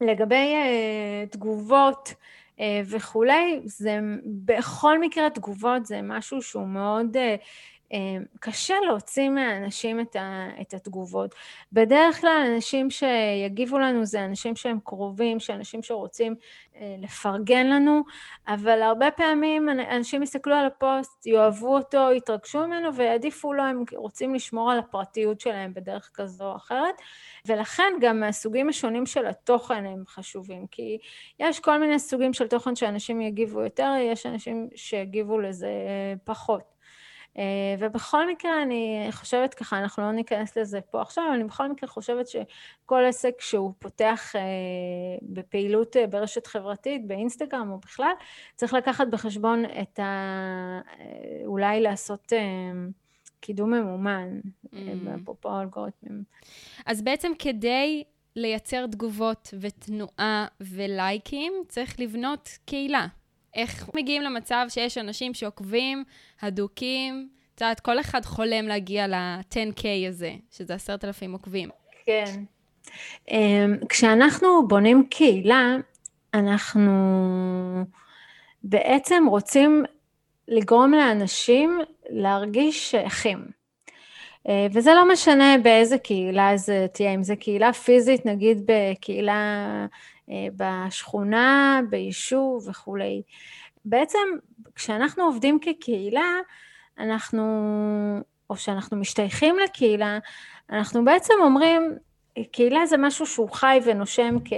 B: לגבי תגובות, וכולי, זה בכל מקרה תגובות זה משהו שהוא מאוד קשה להוציא מהאנשים את, ה, את התגובות. בדרך כלל אנשים שיגיבו לנו זה אנשים שהם קרובים, שאנשים שרוצים אה, לפרגן לנו, אבל הרבה פעמים אנשים יסתכלו על הפוסט, יאהבו אותו, יתרגשו ממנו ויעדיפו לו, הם רוצים לשמור על הפרטיות שלהם בדרך כזו או אחרת, ולכן גם מהסוגים השונים של התוכן הם חשובים, כי יש כל מיני סוגים של תוכן שאנשים יגיבו יותר, יש אנשים שיגיבו לזה פחות. אה, ובכל מקרה אני חושבת ככה, אנחנו לא ניכנס לזה פה עכשיו, אבל אני בכל מקרה חושבת שכל עסק שהוא פותח אה, בפעילות אה, ברשת חברתית, באינסטגרם או בכלל, צריך לקחת בחשבון את ה... אולי לעשות קידום ממומן, mm. אפרופו אלגוריתמים.
A: אז בעצם כדי לייצר תגובות ותנועה ולייקים, צריך לבנות קהילה. איך מגיעים למצב שיש אנשים שעוקבים, הדוקים, את יודעת, כל אחד חולם להגיע ל-10K הזה, שזה עשרת אלפים עוקבים.
B: כן. אמ, כשאנחנו בונים קהילה, אנחנו בעצם רוצים לגרום לאנשים להרגיש שייכים. אה, וזה לא משנה באיזה קהילה זה תהיה, אם זה קהילה פיזית, נגיד בקהילה בשכונה, ביישוב וכולי. בעצם כשאנחנו עובדים כקהילה, אנחנו, או שאנחנו משתייכים לקהילה, אנחנו בעצם אומרים, קהילה זה משהו שהוא חי ונושם כ...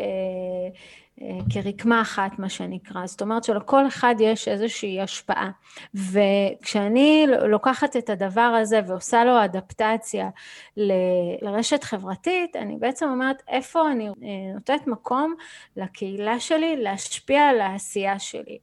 B: כרקמה אחת, מה שנקרא. זאת אומרת שלכל אחד יש איזושהי השפעה. וכשאני לוקחת את הדבר הזה ועושה לו אדפטציה ל... לרשת חברתית, אני בעצם אומרת איפה אני אה, נותנת מקום לקהילה שלי להשפיע על העשייה שלי.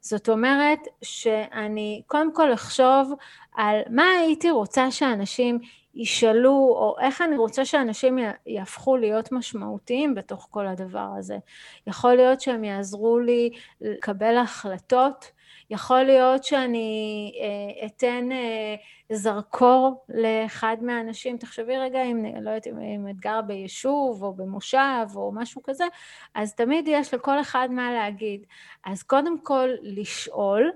B: זאת אומרת שאני קודם כל אחשוב על מה הייתי רוצה שאנשים ישאלו, או איך אני רוצה שאנשים יהפכו להיות משמעותיים בתוך כל הדבר הזה. יכול להיות שהם יעזרו לי לקבל החלטות, יכול להיות שאני אה, אתן אה, זרקור לאחד מהאנשים, תחשבי רגע אם, לא יודעת, אם את גרה ביישוב או במושב או משהו כזה, אז תמיד יש לכל אחד מה להגיד. אז קודם כל לשאול,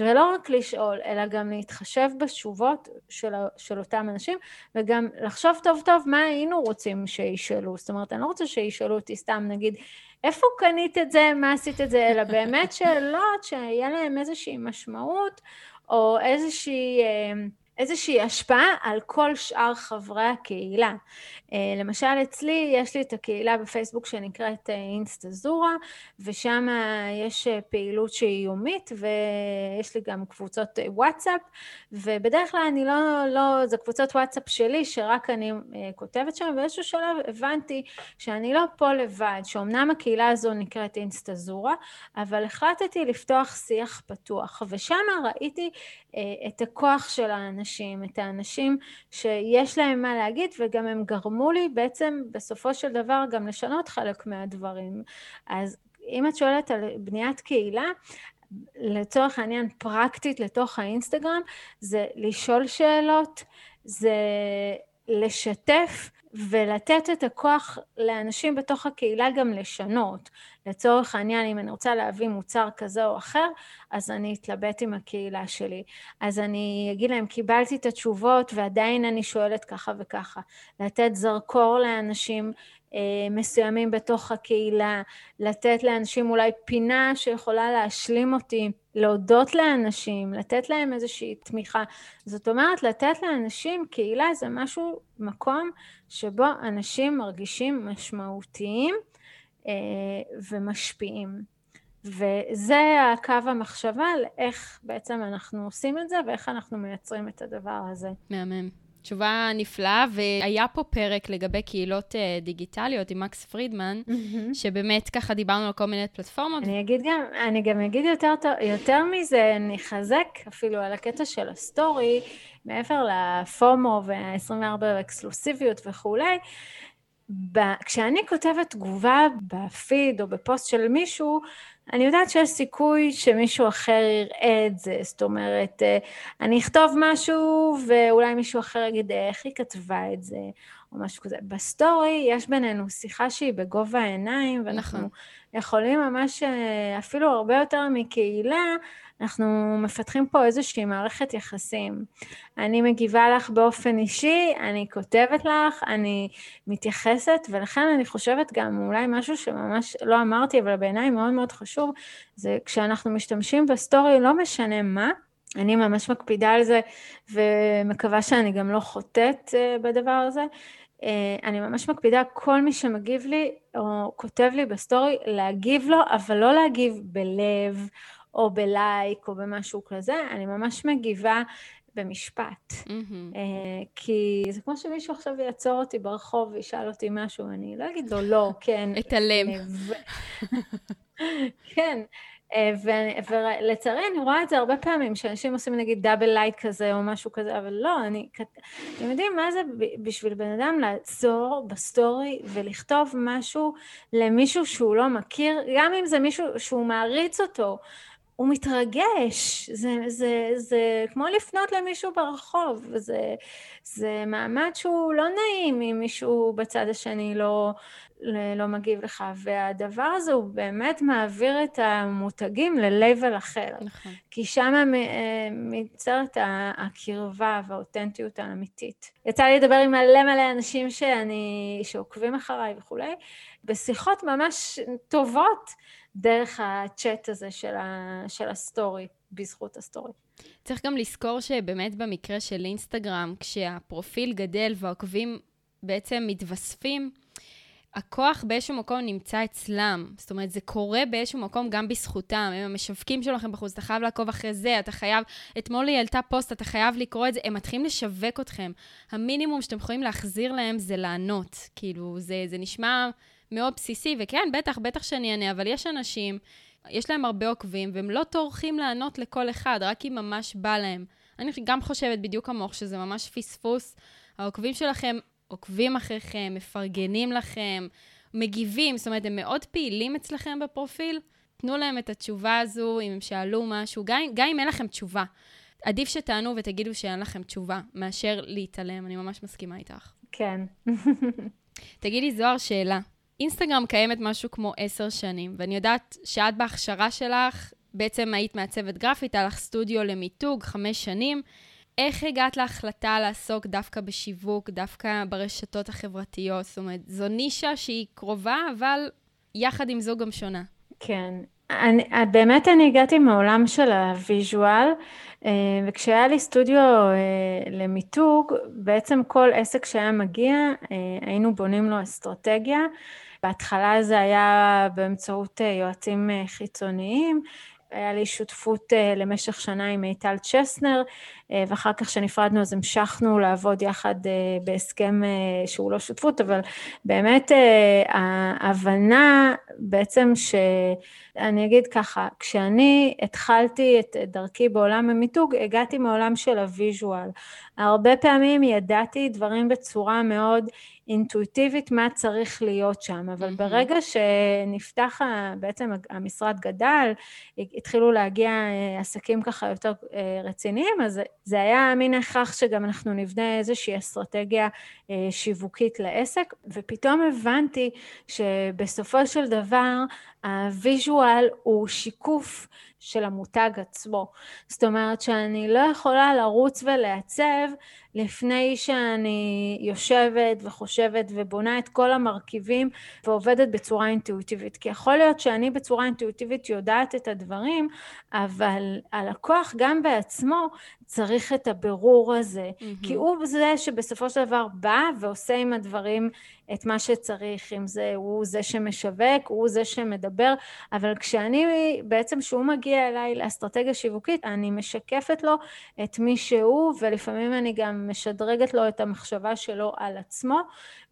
B: ולא רק לשאול, אלא גם להתחשב בתשובות של, של אותם אנשים, וגם לחשוב טוב טוב מה היינו רוצים שישאלו. זאת אומרת, אני לא רוצה שישאלו אותי סתם, נגיד, איפה קנית את זה, מה עשית את זה, אלא באמת שאלות שיהיה להם איזושהי משמעות, או איזושהי... איזושהי השפעה על כל שאר חברי הקהילה. אה, למשל אצלי יש לי את הקהילה בפייסבוק שנקראת אה, אינסטה זורה ושם יש אה, פעילות שהיא יומית ויש לי גם קבוצות וואטסאפ ובדרך כלל אני לא, לא, זה קבוצות וואטסאפ שלי שרק אני כותבת שם ובאיזשהו שלב הבנתי שאני לא פה לבד, שאומנם הקהילה הזו נקראת אינסטה זורה אבל החלטתי לפתוח שיח פתוח ושם ראיתי את הכוח של האנשים, את האנשים שיש להם מה להגיד וגם הם גרמו לי בעצם בסופו של דבר גם לשנות חלק מהדברים. אז אם את שואלת על בניית קהילה, לצורך העניין פרקטית לתוך האינסטגרם, זה לשאול שאלות, זה לשתף ולתת את הכוח לאנשים בתוך הקהילה גם לשנות. לצורך העניין, אם אני רוצה להביא מוצר כזה או אחר, אז אני אתלבט עם הקהילה שלי. אז אני אגיד להם, קיבלתי את התשובות ועדיין אני שואלת ככה וככה. לתת זרקור לאנשים אה, מסוימים בתוך הקהילה, לתת לאנשים אולי פינה שיכולה להשלים אותי. להודות לאנשים, לתת להם איזושהי תמיכה. זאת אומרת, לתת לאנשים קהילה זה משהו, מקום שבו אנשים מרגישים משמעותיים אה, ומשפיעים. וזה הקו המחשבה על איך בעצם אנחנו עושים את זה ואיך אנחנו מייצרים את הדבר הזה.
A: מהמם. תשובה נפלאה, והיה פה פרק לגבי קהילות uh, דיגיטליות עם מקס פרידמן, mm-hmm. שבאמת ככה דיברנו על כל מיני פלטפורמות.
B: אני אגיד גם, אני גם אגיד יותר, יותר מזה, אני אחזק אפילו על הקטע של הסטורי, מעבר ל FOMO וה-24 אקסקלוסיביות וכולי, ב- כשאני כותבת תגובה בפיד או בפוסט של מישהו, אני יודעת שיש סיכוי שמישהו אחר יראה את זה, זאת אומרת, אה, אני אכתוב משהו ואולי מישהו אחר יגיד איך היא כתבה את זה, או משהו כזה. בסטורי יש בינינו שיחה שהיא בגובה העיניים, ואנחנו נכון. יכולים ממש, אה, אפילו הרבה יותר מקהילה, אנחנו מפתחים פה איזושהי מערכת יחסים. אני מגיבה לך באופן אישי, אני כותבת לך, אני מתייחסת, ולכן אני חושבת גם אולי משהו שממש לא אמרתי, אבל בעיניי מאוד מאוד חשוב, זה כשאנחנו משתמשים בסטורי, לא משנה מה, אני ממש מקפידה על זה, ומקווה שאני גם לא חוטאת אה, בדבר הזה. אה, אני ממש מקפידה, כל מי שמגיב לי או כותב לי בסטורי, להגיב לו, אבל לא להגיב בלב או בלייק או במשהו כזה, אני ממש מגיבה במשפט. Mm-hmm. כי זה כמו שמישהו עכשיו יעצור אותי ברחוב וישאל אותי משהו, אני לא אגיד לו לא, כן.
A: אתעלם.
B: כן, אה, ולצערי אני רואה את זה הרבה פעמים, שאנשים עושים נגיד double like כזה או משהו כזה, אבל לא, אני... אתם יודעים מה זה בשביל בן אדם לעצור בסטורי ולכתוב משהו למישהו שהוא לא מכיר, גם אם זה מישהו שהוא מעריץ אותו, הוא מתרגש, זה, זה, זה כמו לפנות למישהו ברחוב, זה, זה מעמד שהוא לא נעים אם מישהו בצד השני לא, לא מגיב לך, והדבר הזה הוא באמת מעביר את המותגים ל-level אחר. נכון. כי שם מצטערת הקרבה והאותנטיות האמיתית. יצא לי לדבר עם מלא מלא אנשים שאני, שעוקבים אחריי וכולי, בשיחות ממש טובות דרך הצ'אט הזה של, ה, של הסטורי, בזכות הסטורי.
A: צריך גם לזכור שבאמת במקרה של אינסטגרם, כשהפרופיל גדל והעוקבים בעצם מתווספים, הכוח באיזשהו מקום נמצא אצלם. זאת אומרת, זה קורה באיזשהו מקום גם בזכותם. הם המשווקים שלכם בחוץ, אתה חייב לעקוב אחרי זה, אתה חייב... אתמול היא העלתה פוסט, אתה חייב לקרוא את זה. הם מתחילים לשווק אתכם. המינימום שאתם יכולים להחזיר להם זה לענות. כאילו, זה, זה נשמע מאוד בסיסי, וכן, בטח, בטח שאני אענה, אבל יש אנשים, יש להם הרבה עוקבים, והם לא טורחים לענות לכל אחד, רק אם ממש בא להם. אני גם חושבת בדיוק כמוך, שזה ממש פספוס. העוקבים שלכם עוקבים אחריכם, מפרגנים לכם, מגיבים, זאת אומרת, הם מאוד פעילים אצלכם בפרופיל. תנו להם את התשובה הזו, אם הם שאלו משהו, גם, גם אם אין לכם תשובה. עדיף שתענו ותגידו שאין לכם תשובה, מאשר להתעלם. אני ממש מסכימה איתך.
B: כן.
A: תגידי, זוהר, שאלה. אינסטגרם קיימת משהו כמו עשר שנים, ואני יודעת שאת בהכשרה שלך, בעצם היית מעצבת גרפית, היה לך סטודיו למיתוג, חמש שנים. איך הגעת להחלטה לעסוק דווקא בשיווק, דווקא ברשתות החברתיות? זאת אומרת, זו נישה שהיא קרובה, אבל יחד עם זו גם שונה.
B: כן. אני, באמת אני הגעתי מעולם של ה visual, אה, וכשהיה לי סטודיו אה, למיתוג, בעצם כל עסק שהיה מגיע, אה, היינו בונים לו אסטרטגיה. בהתחלה זה היה באמצעות יועצים חיצוניים, היה לי שותפות למשך שנה עם מיטל צ'סנר, אה, ואחר כך כשנפרדנו אז המשכנו לעבוד יחד אה, בהסכם אה, שהוא לא שותפות, אבל באמת ההבנה בעצם ש... אני אגיד ככה, כשאני התחלתי את דרכי בעולם המיתוג, הגעתי מעולם של הוויז'ואל. הרבה פעמים ידעתי דברים בצורה מאוד אינטואיטיבית מה צריך להיות שם, אבל. ברגע שנפתח, בעצם המשרד גדל, התחילו להגיע עסקים ככה יותר רציניים, אז זה היה מין הכרח שגם אנחנו נבנה איזושהי אסטרטגיה אה, שיווקית לעסק, ופתאום הבנתי שבסופו של דבר הוויז'ואל הוא שיקוף של המותג עצמו. זאת אומרת שאני לא יכולה לרוץ ולעצב לפני שאני יושבת וחושבת ובונה את כל המרכיבים ועובדת בצורה אינטואיטיבית. כי יכול להיות שאני בצורה אינטואיטיבית יודעת את הדברים, אבל הלקוח גם בעצמו צריך את הבירור הזה. Mm-hmm. כי הוא זה שבסופו של דבר בא ועושה עם הדברים את מה שצריך, אם זה הוא זה שמשווק, הוא זה שמדבר, אבל כשאני, בעצם כשהוא מגיע אליי לאסטרטגיה שיווקית, אני משקפת לו את מי שהוא, ולפעמים אני גם משדרגת לו את המחשבה שלו על עצמו,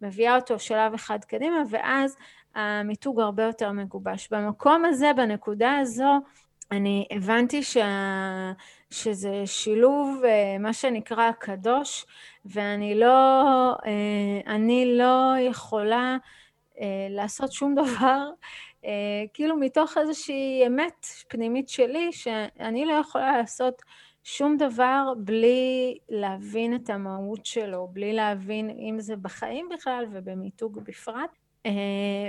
B: מביאה אותו שלב אחד קדימה, ואז המיתוג הרבה יותר מגובש. במקום הזה, בנקודה הזו, אני הבנתי שה... שזה שילוב, אה, מה שנקרא קדוש, ואני לא, אה, אני לא יכולה אה, לעשות שום דבר, כאילו מתוך איזושהי אמת פנימית שלי, שאני לא יכולה לעשות שום דבר בלי להבין את המהות שלו, בלי להבין אם זה בחיים בכלל ובמיתוג בפרט.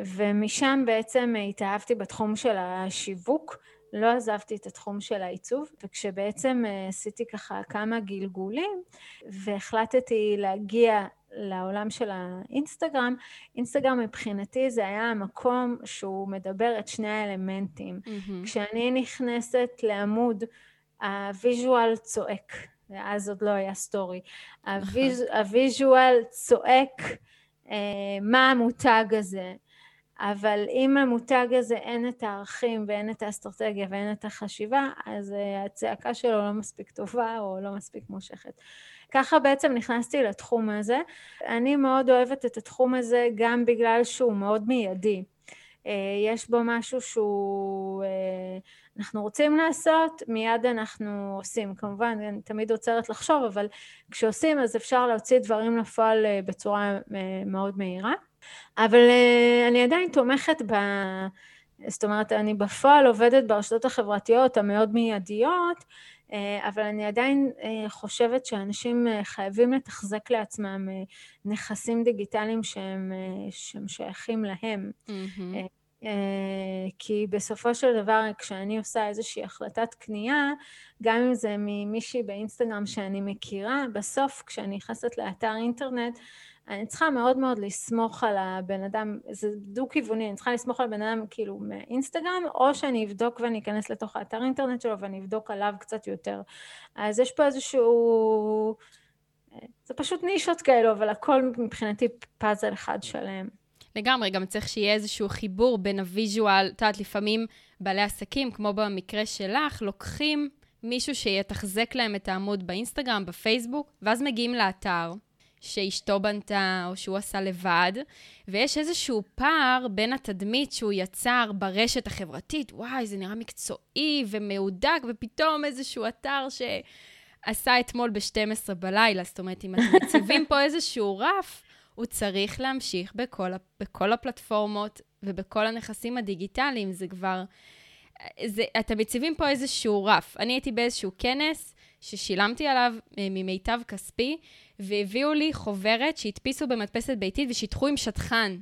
B: ומשם בעצם התאהבתי בתחום של השיווק. לא עזבתי את התחום של העיצוב, וכשבעצם אה, עשיתי ככה כמה גלגולים, והחלטתי להגיע לעולם של האינסטגרם, אינסטגרם מבחינתי זה היה המקום שהוא מדבר את שני האלמנטים. Mm-hmm. כשאני נכנסת לעמוד, ה visual צועק, ואז עוד לא היה סטורי. נכון. הוויז'ואל צועק אה, מה המותג הזה, אבל אם למותג הזה אין את הערכים ואין את האסטרטגיה ואין את החשיבה, אז אה, הצעקה שלו לא מספיק טובה או לא מספיק מושכת. ככה בעצם נכנסתי לתחום הזה. אני מאוד אוהבת את התחום הזה גם בגלל שהוא מאוד מיידי. יש בו משהו שהוא, אנחנו רוצים לעשות, מיד אנחנו עושים. כמובן, אני תמיד עוצרת לחשוב, אבל כשעושים אז אפשר להוציא דברים לפועל בצורה מאוד מהירה. אבל אני עדיין תומכת ב... זאת אומרת, אני בפועל עובדת ברשתות החברתיות המאוד מיידיות, אה, אבל אני עדיין אה, חושבת שאנשים אה, חייבים לתחזק לעצמם נכסים דיגיטליים שהם, שהם שייכים להם. Mm-hmm. כי בסופו של דבר כשאני עושה איזושהי החלטת קנייה, גם אם זה ממישהי באינסטגרם שאני מכירה, בסוף כשאני נכנסת לאתר אינטרנט אני צריכה מאוד מאוד לסמוך על הבן אדם, זה דו-כיווני, אני צריכה לסמוך על הבן אדם כאילו מאינסטגרם, או שאני אבדוק ואני אכנס לתוך האתר אינטרנט שלו ואני אבדוק עליו קצת יותר. אז יש פה איזשהו... זה פשוט נישות כאלו, אבל הכל מבחינתי פאזל אחד שלם.
A: לגמרי, גם צריך שיהיה איזשהו חיבור בין ה visual, את יודעת, לפעמים בעלי עסקים, כמו במקרה שלך, לוקחים מישהו שיתחזק להם את העמוד באינסטגרם, בפייסבוק, ואז מגיעים לאתר. שאשתו בנתה או שהוא עשה לבד, ויש איזשהו פער בין התדמית שהוא יצר ברשת החברתית, וואי, זה נראה מקצועי ומהודק, ופתאום איזשהו אתר שעשה אתמול ב-12 בלילה. זאת אומרת, אם אתם מציבים פה איזשהו רף, הוא צריך להמשיך בכל, בכל הפלטפורמות ובכל הנכסים הדיגיטליים. זה כבר... זה, אתם מציבים פה איזשהו רף. אני הייתי באיזשהו כנס ששילמתי עליו אה, ממיטב כספי, והביאו לי חוברת שהדפיסו במדפסת ביתית ושידכו עם שדכן.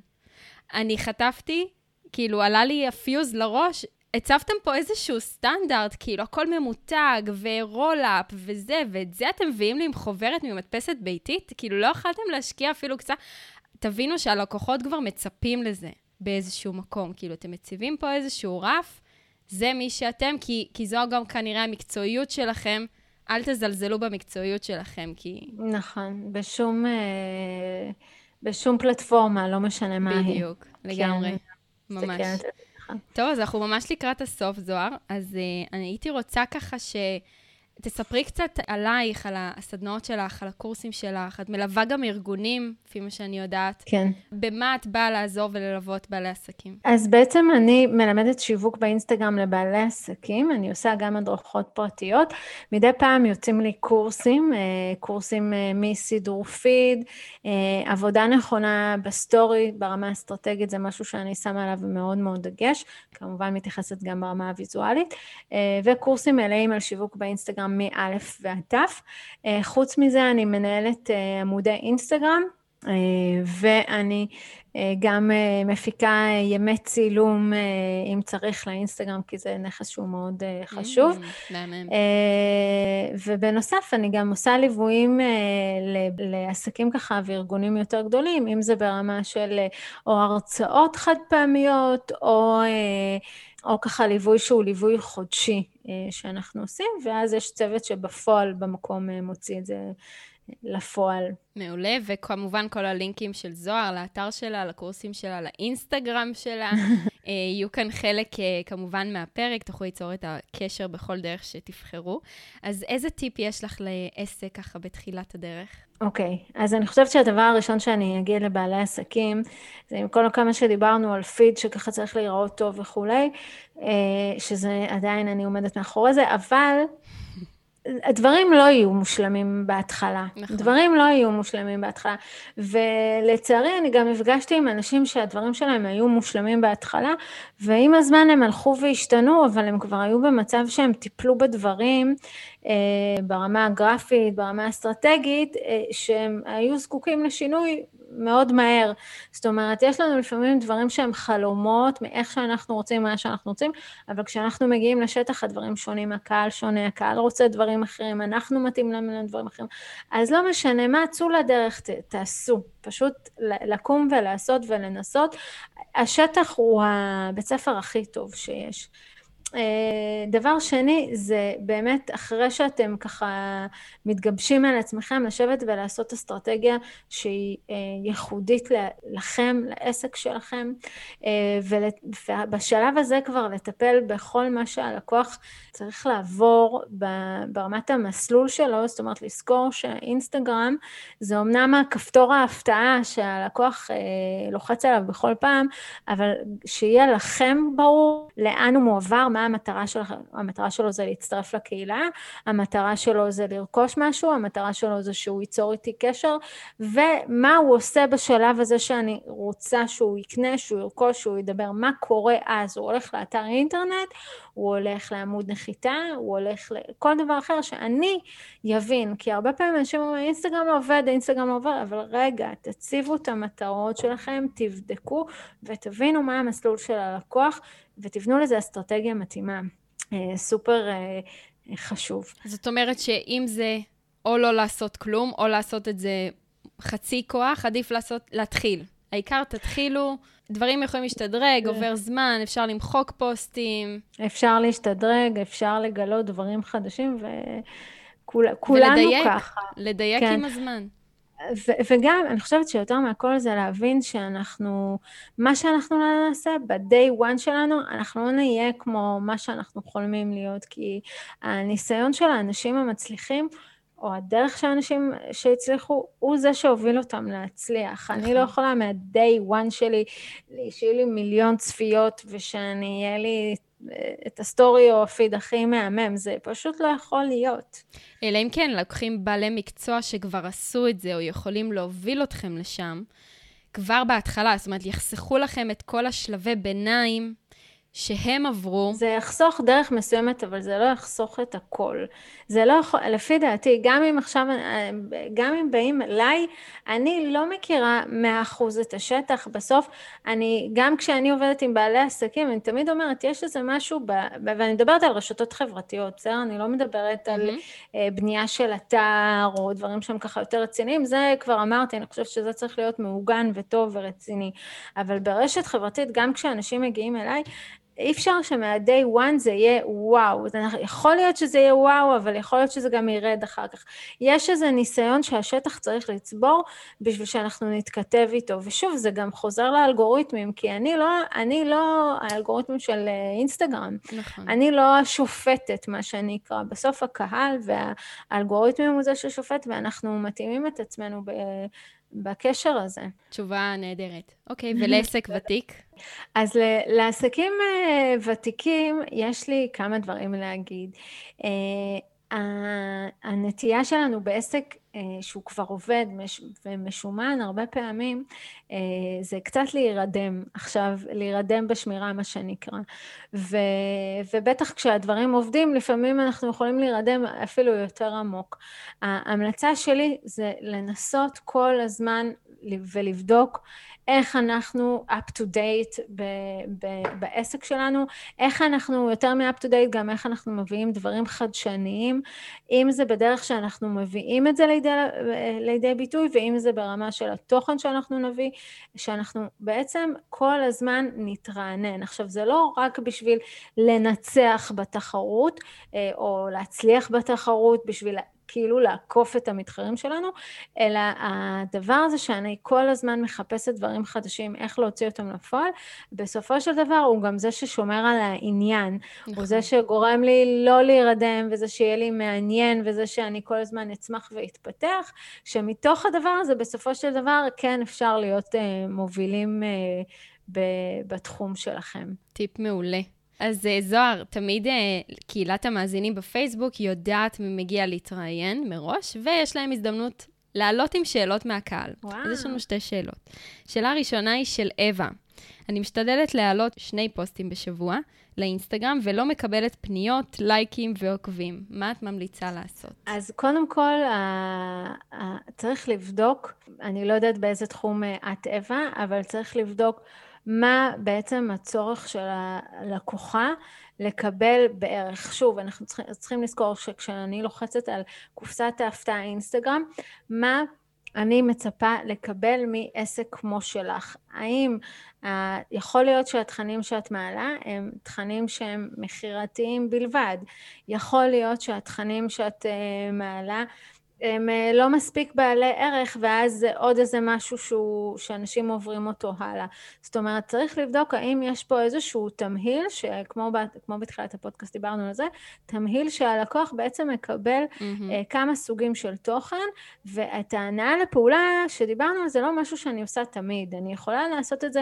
A: אני חטפתי, כאילו עלה לי הפיוז לראש, הצבתם פה איזשהו סטנדרט, כאילו הכל ממותג ו roll-up וזה, ואת זה אתם מביאים לי עם חוברת ממדפסת ביתית? כאילו לא יכלתם להשקיע אפילו קצת... תבינו שהלקוחות כבר מצפים לזה באיזשהו מקום. כאילו, אתם מציבים פה איזשהו רף, זה מי שאתם, כי, כי זו גם כנראה המקצועיות שלכם אל תזלזלו במקצועיות שלכם, כי...
B: נכון, בשום, אה, בשום פלטפורמה, לא משנה מה
A: היא. בדיוק, לגמרי, כן, ממש. טוב, אז אנחנו ממש לקראת הסוף, זוהר, אז uh, אני הייתי רוצה ככה ש... תספרי קצת עלייך, על הסדנאות שלך, על הקורסים שלך. את מלווה גם ארגונים, לפי מה שאני יודעת.
B: כן.
A: במה את באה לעזור וללוות בעלי עסקים?
B: אז בעצם אני מלמדת שיווק באינסטגרם לבעלי עסקים. אני עושה גם הדרכות פרטיות. מדי פעם יוצאים לי קורסים, אה, קורסים אה, מסידור פיד, אה, עבודה נכונה בסטורי, ברמה האסטרטגית, זה משהו שאני שמה עליו מאוד מאוד דגש. כמובן מתייחסת גם ברמה הוויזואלית. וקורסים מלאים על שיווק באינסטגרם. מאלף ועד תף. אה, חוץ מזה אני מנהלת אה, עמודי אינסטגרם, אה, ואני גם מפיקה ימי צילום, אם צריך, לאינסטגרם, כי זה נכס שהוא מאוד חשוב. Mm, ובנוסף, אני גם עושה ליוויים לעסקים ככה וארגונים יותר גדולים, אם זה ברמה של או הרצאות חד פעמיות, או... או ככה ליווי שהוא ליווי חודשי שאנחנו עושים, ואז יש צוות שבפועל במקום אה, מוציא את זה לפועל.
A: מעולה, וכמובן כל הלינקים של זוהר לאתר שלה, לקורסים שלה, לאינסטגרם שלה, אה, יהיו כאן חלק כמובן מהפרק, תוכלו ליצור את הקשר בכל דרך שתבחרו. אז איזה טיפ יש לך לעסק ככה בתחילת הדרך?
B: אוקיי, okay, אז אני חושבת שהדבר הראשון שאני אגיד לבעלי עסקים, זה עם כל כמה שדיברנו על פיד שככה צריך להיראות טוב וכולי, אה, שזה עדיין אני עומדת מאחורי זה, אבל הדברים לא יהיו מושלמים בהתחלה. נכון. דברים לא יהיו מושלמים בהתחלה. ולצערי, אני גם הפגשתי עם אנשים שהדברים שלהם היו מושלמים בהתחלה, ועם הזמן הם הלכו והשתנו, אבל הם כבר היו במצב שהם טיפלו בדברים אה, ברמה הגרפית, ברמה האסטרטגית, אה, שהם היו זקוקים לשינוי מאוד מהר. זאת אומרת, יש לנו לפעמים דברים שהם חלומות מאיך שאנחנו רוצים, מה שאנחנו רוצים, אבל כשאנחנו מגיעים לשטח הדברים שונים, הקהל שונה, הקהל רוצה דברים אחרים, אנחנו מתאים לנו דברים אחרים. אז לא משנה מה, צאו לדרך, ת, תעשו. פשוט לקום ולעשות ולנסות. השטח הוא הבית ספר הכי טוב שיש. אה, דבר שני, זה באמת אחרי שאתם ככה מתגבשים על עצמכם, לשבת ולעשות אסטרטגיה שהיא אה, ייחודית לכם, לעסק שלכם, אה, ובשלב הזה כבר לטפל בכל מה שהלקוח צריך לעבור ברמת המסלול שלו, זאת אומרת לזכור שהאינסטגרם זה אמנם הכפתור ההפתעה שהלקוח לוחץ עליו בכל פעם, אבל שיהיה לכם ברור לאן הוא מועבר, מה המטרה שלו, המטרה שלו זה להצטרף לקהילה, המטרה שלו זה לרכוש משהו, המטרה שלו זה שהוא ייצור איתי קשר, ומה הוא עושה בשלב הזה שאני רוצה שהוא יקנה, שהוא ירכוש, שהוא ידבר, מה קורה אז, הוא הולך לאתר אינטרנט, הוא הולך לעמוד נחיתה, הוא הולך לכל דבר אחר שאני יבין, כי הרבה פעמים אנשים אומרים, אינסטגרם לא עובד, אינסטגרם לא עובד, אבל רגע, תציבו את המטרות שלכם, תבדקו ותבינו מה המסלול של הלקוח, ותבנו לזה אסטרטגיה מתאימה. אה, סופר אה, חשוב.
A: זאת אומרת שאם זה או לא לעשות כלום, או לעשות את זה חצי כוח, עדיף לעשות, להתחיל. העיקר תתחילו, דברים יכולים להשתדרג, עובר זמן, אפשר למחוק פוסטים.
B: אפשר להשתדרג, אפשר לגלות דברים חדשים, וכולנו
A: ולדייק,
B: ככה.
A: לדייק כן. עם הזמן.
B: ו- וגם, אני חושבת שיותר מהכל זה להבין שאנחנו, מה שאנחנו לא נעשה ב-day one שלנו, אנחנו לא נהיה כמו מה שאנחנו חולמים להיות, כי הניסיון של האנשים המצליחים, או הדרך של האנשים שהצליחו, הוא זה שהוביל אותם להצליח. אני לא נכון. יכולה מה-day one שלי, שיהיו לי מיליון צפיות, ושאני, יהיה לי את הסטורי או הפיד הכי מהמם, זה פשוט לא יכול להיות.
A: אלא אם כן, לוקחים בעלי מקצוע שכבר עשו את זה, או יכולים להוביל אתכם לשם, כבר בהתחלה, זאת אומרת, יחסכו לכם את כל השלבי ביניים שהם עברו.
B: זה יחסוך דרך מסוימת, אבל זה לא יחסוך את הכל. זה לא יכול, לפי דעתי, גם אם עכשיו, גם אם באים אליי, אני לא מכירה מאה אחוז את השטח. בסוף, אני, גם כשאני עובדת עם בעלי עסקים, אני תמיד אומרת, יש איזה משהו, ב, ואני מדברת על רשתות חברתיות, בסדר? אני לא מדברת mm-hmm. על אה, בנייה של אתר, או דברים שהם ככה יותר רציניים, זה כבר אמרתי, אני חושבת שזה צריך להיות מעוגן וטוב ורציני. אבל ברשת חברתית, גם כשאנשים מגיעים אליי, אי אפשר שמה-day one זה יהיה וואו. זה יכול להיות שזה יהיה וואו, אבל יכול להיות שזה גם ירד אחר כך. יש איזה ניסיון שהשטח צריך לצבור בשביל שאנחנו נתכתב איתו. ושוב, זה גם חוזר לאלגוריתמים, כי אני לא, אני לא האלגוריתמים של אה, אינסטגרם. נכון. אני לא השופטת, מה שאני אקרא. בסוף הקהל והאלגוריתמים הוא זה ששופט, ואנחנו מתאימים את עצמנו ב... בקשר הזה.
A: תשובה נהדרת. אוקיי, ולעסק ותיק?
B: אז לעסקים אה, ותיקים יש לי כמה דברים להגיד. אה, הנטייה שלנו בעסק שהוא כבר עובד ומשומן הרבה פעמים, זה קצת להירדם, עכשיו להירדם בשמירה מה שנקרא. ו, ובטח כשהדברים עובדים, לפעמים אנחנו יכולים להירדם אפילו יותר עמוק. ההמלצה שלי זה לנסות כל הזמן ולבדוק איך אנחנו up to date ב, ב, בעסק שלנו, איך אנחנו יותר מ-up to date, גם איך אנחנו מביאים דברים חדשניים, אם זה בדרך שאנחנו מביאים את זה לידי, לידי ביטוי, ואם זה ברמה של התוכן שאנחנו נביא, שאנחנו בעצם כל הזמן נתרענן. עכשיו, זה לא רק בשביל לנצח בתחרות, אה, או להצליח בתחרות, בשביל כאילו לעקוף את המתחרים שלנו, אלא הדבר הזה שאני כל הזמן מחפשת דברים חדשים, איך להוציא אותם לפועל, בסופו של דבר הוא גם זה ששומר על העניין. נכון. הוא זה שגורם לי לא להירדם, וזה שיהיה לי מעניין, וזה שאני כל הזמן אצמח ואתפתח, שמתוך הדבר הזה בסופו של דבר כן אפשר להיות uh, מובילים uh, בתחום שלכם.
A: טיפ מעולה. אז אה, זוהר, תמיד אה, קהילת המאזינים בפייסבוק יודעת מי מגיע להתראיין מראש, ויש להם הזדמנות לעלות עם שאלות מהקהל. וואו. אז יש לנו שתי שאלות. שאלה ראשונה היא של אווה. אני משתדלת להעלות שני פוסטים בשבוע לאינסטגרם, ולא מקבלת פניות, לייקים ועוקבים. מה את ממליצה לעשות?
B: אז קודם כל, צריך לבדוק, אני לא יודעת באיזה תחום אה, את אווה, אבל צריך לבדוק מה בעצם הצורך של הלקוחה לקבל בערך. שוב, אנחנו צריכים, צריכים לזכור שכשאני לוחצת על קופסת ההפתעה אינסטגרם, מה אני מצפה לקבל מעסק כמו שלך? האם uh, יכול להיות שהתכנים שאת מעלה הם תכנים שהם מכירתיים בלבד? יכול להיות שהתכנים שאת uh, מעלה הם אה, לא מספיק בעלי ערך ואז זה עוד איזה משהו שהוא, שאנשים עוברים אותו הלאה. זאת אומרת, צריך לבדוק האם יש פה איזשהו תמהיל, שכמו כמו בתחילת הפודקאסט דיברנו על זה, תמהיל שהלקוח בעצם מקבל mm-hmm. כמה סוגים של תוכן, ואת ההנאה לפעולה שדיברנו על זה לא משהו שאני עושה תמיד. אני יכולה לעשות את זה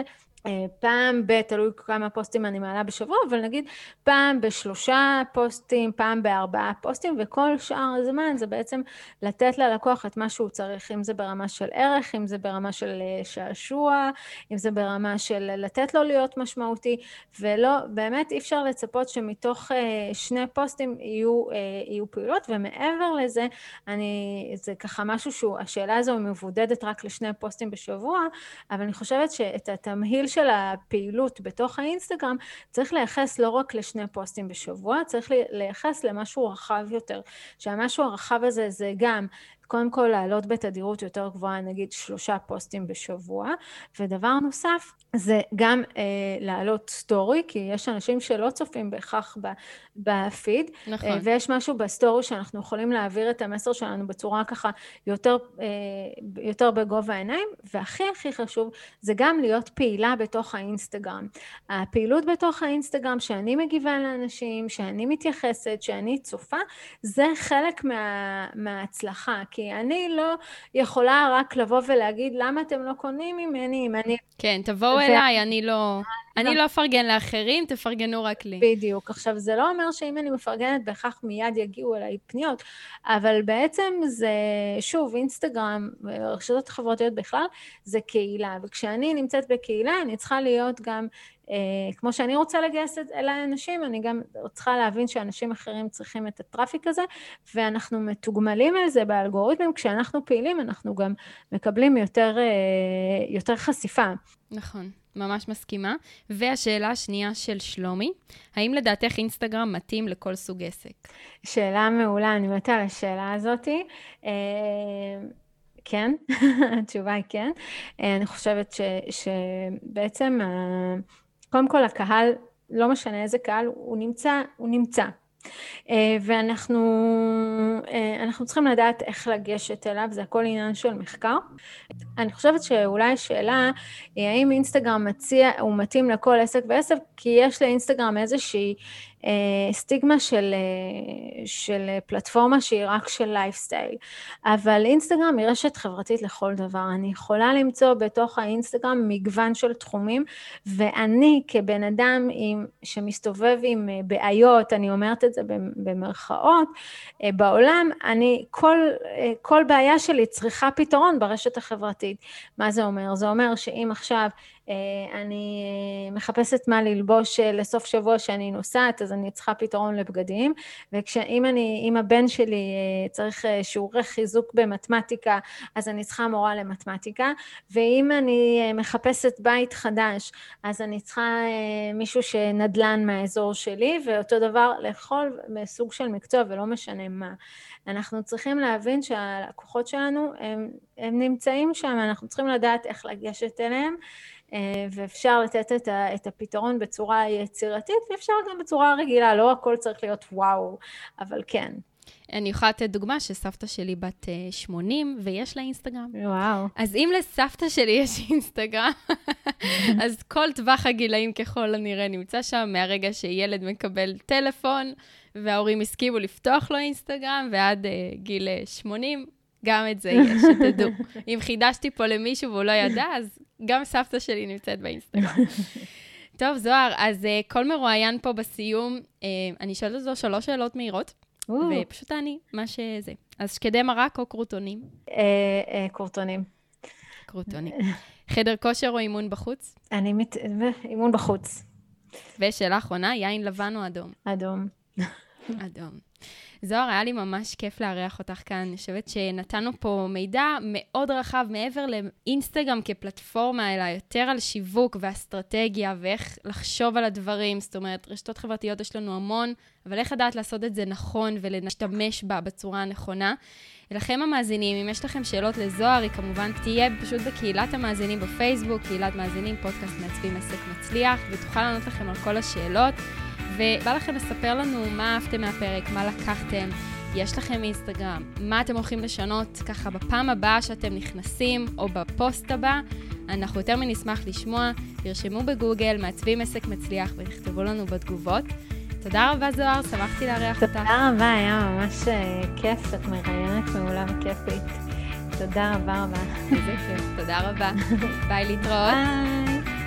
B: פעם ב, תלוי כמה פוסטים אני מעלה בשבוע, אבל נגיד פעם בשלושה פוסטים, פעם בארבעה פוסטים, וכל שאר הזמן זה בעצם לתת ללקוח את מה שהוא צריך, אם זה ברמה של ערך, אם זה ברמה של אה, שעשוע, אם זה ברמה של לתת לו להיות משמעותי, ולא, באמת אי אפשר לצפות שמתוך אה, שני פוסטים יהיו, יהיו פעולות, ומעבר לזה, אני, זה ככה משהו שהוא, השאלה הזו מבודדת רק לשני פוסטים בשבוע, אבל אני חושבת שאת התמהיל של הפעילות בתוך האינסטגרם צריך לייחס לא רק לשני פוסטים בשבוע, צריך לייחס למשהו רחב יותר, שהמשהו הרחב הזה זה גם קודם כל לעלות בתדירות יותר גבוהה, נגיד שלושה פוסטים בשבוע, ודבר נוסף זה גם אה, להעלות סטורי, כי יש אנשים שלא צופים בהכרח בפיד, נכון. אה, ויש משהו בסטורי שאנחנו יכולים להעביר את המסר שלנו בצורה ככה יותר, אה, יותר בגובה העיניים, והכי הכי חשוב זה גם להיות פעילה בתוך האינסטגרם. הפעילות בתוך האינסטגרם, שאני מגיבה לאנשים, שאני מתייחסת, שאני צופה, זה חלק מה, מההצלחה, כי אני לא יכולה רק לבוא ולהגיד למה אתם לא קונים ממני אם אני...
A: כן, תבואו אליי, אני לא... אני לא אפרגן לאחרים, תפרגנו רק לי.
B: בדיוק. עכשיו, זה לא אומר שאם אני מפרגנת, בהכרח מיד יגיעו אליי פניות, אבל בעצם זה, שוב, אינסטגרם, רשתות חברתיות בכלל, זה קהילה, וכשאני נמצאת בקהילה, אני צריכה להיות גם כמו שאני רוצה לגייס אליי אנשים, אני גם צריכה להבין שאנשים אחרים צריכים את הטראפיק הזה, ואנחנו מתוגמלים על זה באלגוריתמים, כשאנחנו פעילים אנחנו גם מקבלים יותר, אה, יותר חשיפה.
A: נכון. ממש מסכימה. והשאלה השנייה של שלומי, האם לדעתך אינסטגרם מתאים לכל סוג עסק?
B: שאלה מעולה, אני מתה על השאלה הזאתי. אה, כן, התשובה היא כן. אני חושבת ש, שבעצם קודם כל הקהל, לא משנה איזה קהל, הוא נמצא, הוא נמצא. אה, ואנחנו אה, צריכים לדעת איך לגשת אליו, זה הכל עניין של מחקר. אני חושבת שאולי השאלה היא האם אינסטגרם מציע, הוא מתאים לכל עסק ועסק, כי יש לאינסטגרם איזושהי אה, סטיגמה של, אה, של פלטפורמה שהיא רק של לייפסטייל. אבל אינסטגרם היא רשת חברתית לכל דבר. אני יכולה למצוא בתוך האינסטגרם מגוון של תחומים, ואני כבן אדם עם, שמסתובב עם אה, בעיות, אני אומרת את זה במרכאות, בעולם, אני, כל, כל בעיה שלי צריכה פתרון ברשת החברתית. מה זה אומר? זה אומר שאם עכשיו אה, אני אה, מחפשת מה ללבוש אה, לסוף שבוע שאני נוסעת, אז אני צריכה פתרון לבגדים, ואם אני, אם הבן שלי צריך שיעורי חיזוק במתמטיקה, אז אני צריכה מורה למתמטיקה, ואם אני מחפשת בית חדש, אז אני צריכה מישהו שנדל"ן מהאזור שלי, ואותו דבר לכל סוג של מקצוע, ולא משנה מה. אנחנו צריכים להבין שהלקוחות שלנו הם, הם נמצאים שם, אנחנו צריכים לדעת איך לגשת אליהם. אה, ואפשר לתת את, ה, את הפתרון בצורה יצירתית, ואפשר גם בצורה רגילה, לא הכל צריך להיות וואו, אבל כן.
A: אני יכולה לתת דוגמה שסבתא שלי בת 80 אה, ויש לה אינסטגרם.
B: וואו.
A: אז אם לסבתא שלי יש אינסטגרם, אז כל טווח הגילאים ככל הנראה נמצא שם, מהרגע שילד מקבל טלפון וההורים הסכימו לפתוח לו אינסטגרם, ועד uh, גיל 80, גם את זה יש, שתדעו. אם חידשתי פה למישהו והוא לא ידע, אז גם סבתא שלי נמצאת באינסטגרם. טוב, זוהר, אז uh, כל מרואיין פה בסיום, uh, אני שואלת אותו שלוש שאלות מהירות, ופשוט תעני מה שזה. אז שקדי מרק או קרוטונים?
B: קרוטונים.
A: קרוטונים. חדר כושר או אימון בחוץ?
B: אני מת... אימון בחוץ.
A: ושאלה אחרונה, יין לבן או אדום?
B: אדום.
A: אדום. זוהר, היה לי ממש כיף לארח אותך כאן. אני חושבת שנתנו פה מידע מאוד רחב מעבר לאינסטגרם כפלטפורמה, אלא יותר על שיווק ואסטרטגיה ואיך לחשוב על הדברים. זאת אומרת, רשתות חברתיות יש לנו המון, אבל איך לדעת לעשות את זה נכון ולהשתמש בה בצורה הנכונה. לכם המאזינים, אם יש לכם שאלות לזוהר, היא כמובן תהיה פשוט בקהילת המאזינים בפייסבוק, קהילת מאזינים, פודקאסט מעצבים עסק מצליח, ותוכל לענות לכם על כל השאלות. ובא לכם לספר לנו מה אהבתם מהפרק, מה לקחתם, יש לכם אינסטגרם, מה אתם הולכים לשנות ככה בפעם הבאה שאתם נכנסים, או בפוסט הבא. אנחנו יותר מנשמח לשמוע, תרשמו בגוגל, מעצבים עסק מצליח, ותכתבו לנו בתגובות. תודה רבה, זוהר, שמחתי לארח אותך.
B: תודה רבה, היה ממש אה, כיף, את מראיינת מעולה וכיפית. תודה רבה רבה.
A: איזה כיף, תודה רבה. ביי, להתראות. ביי.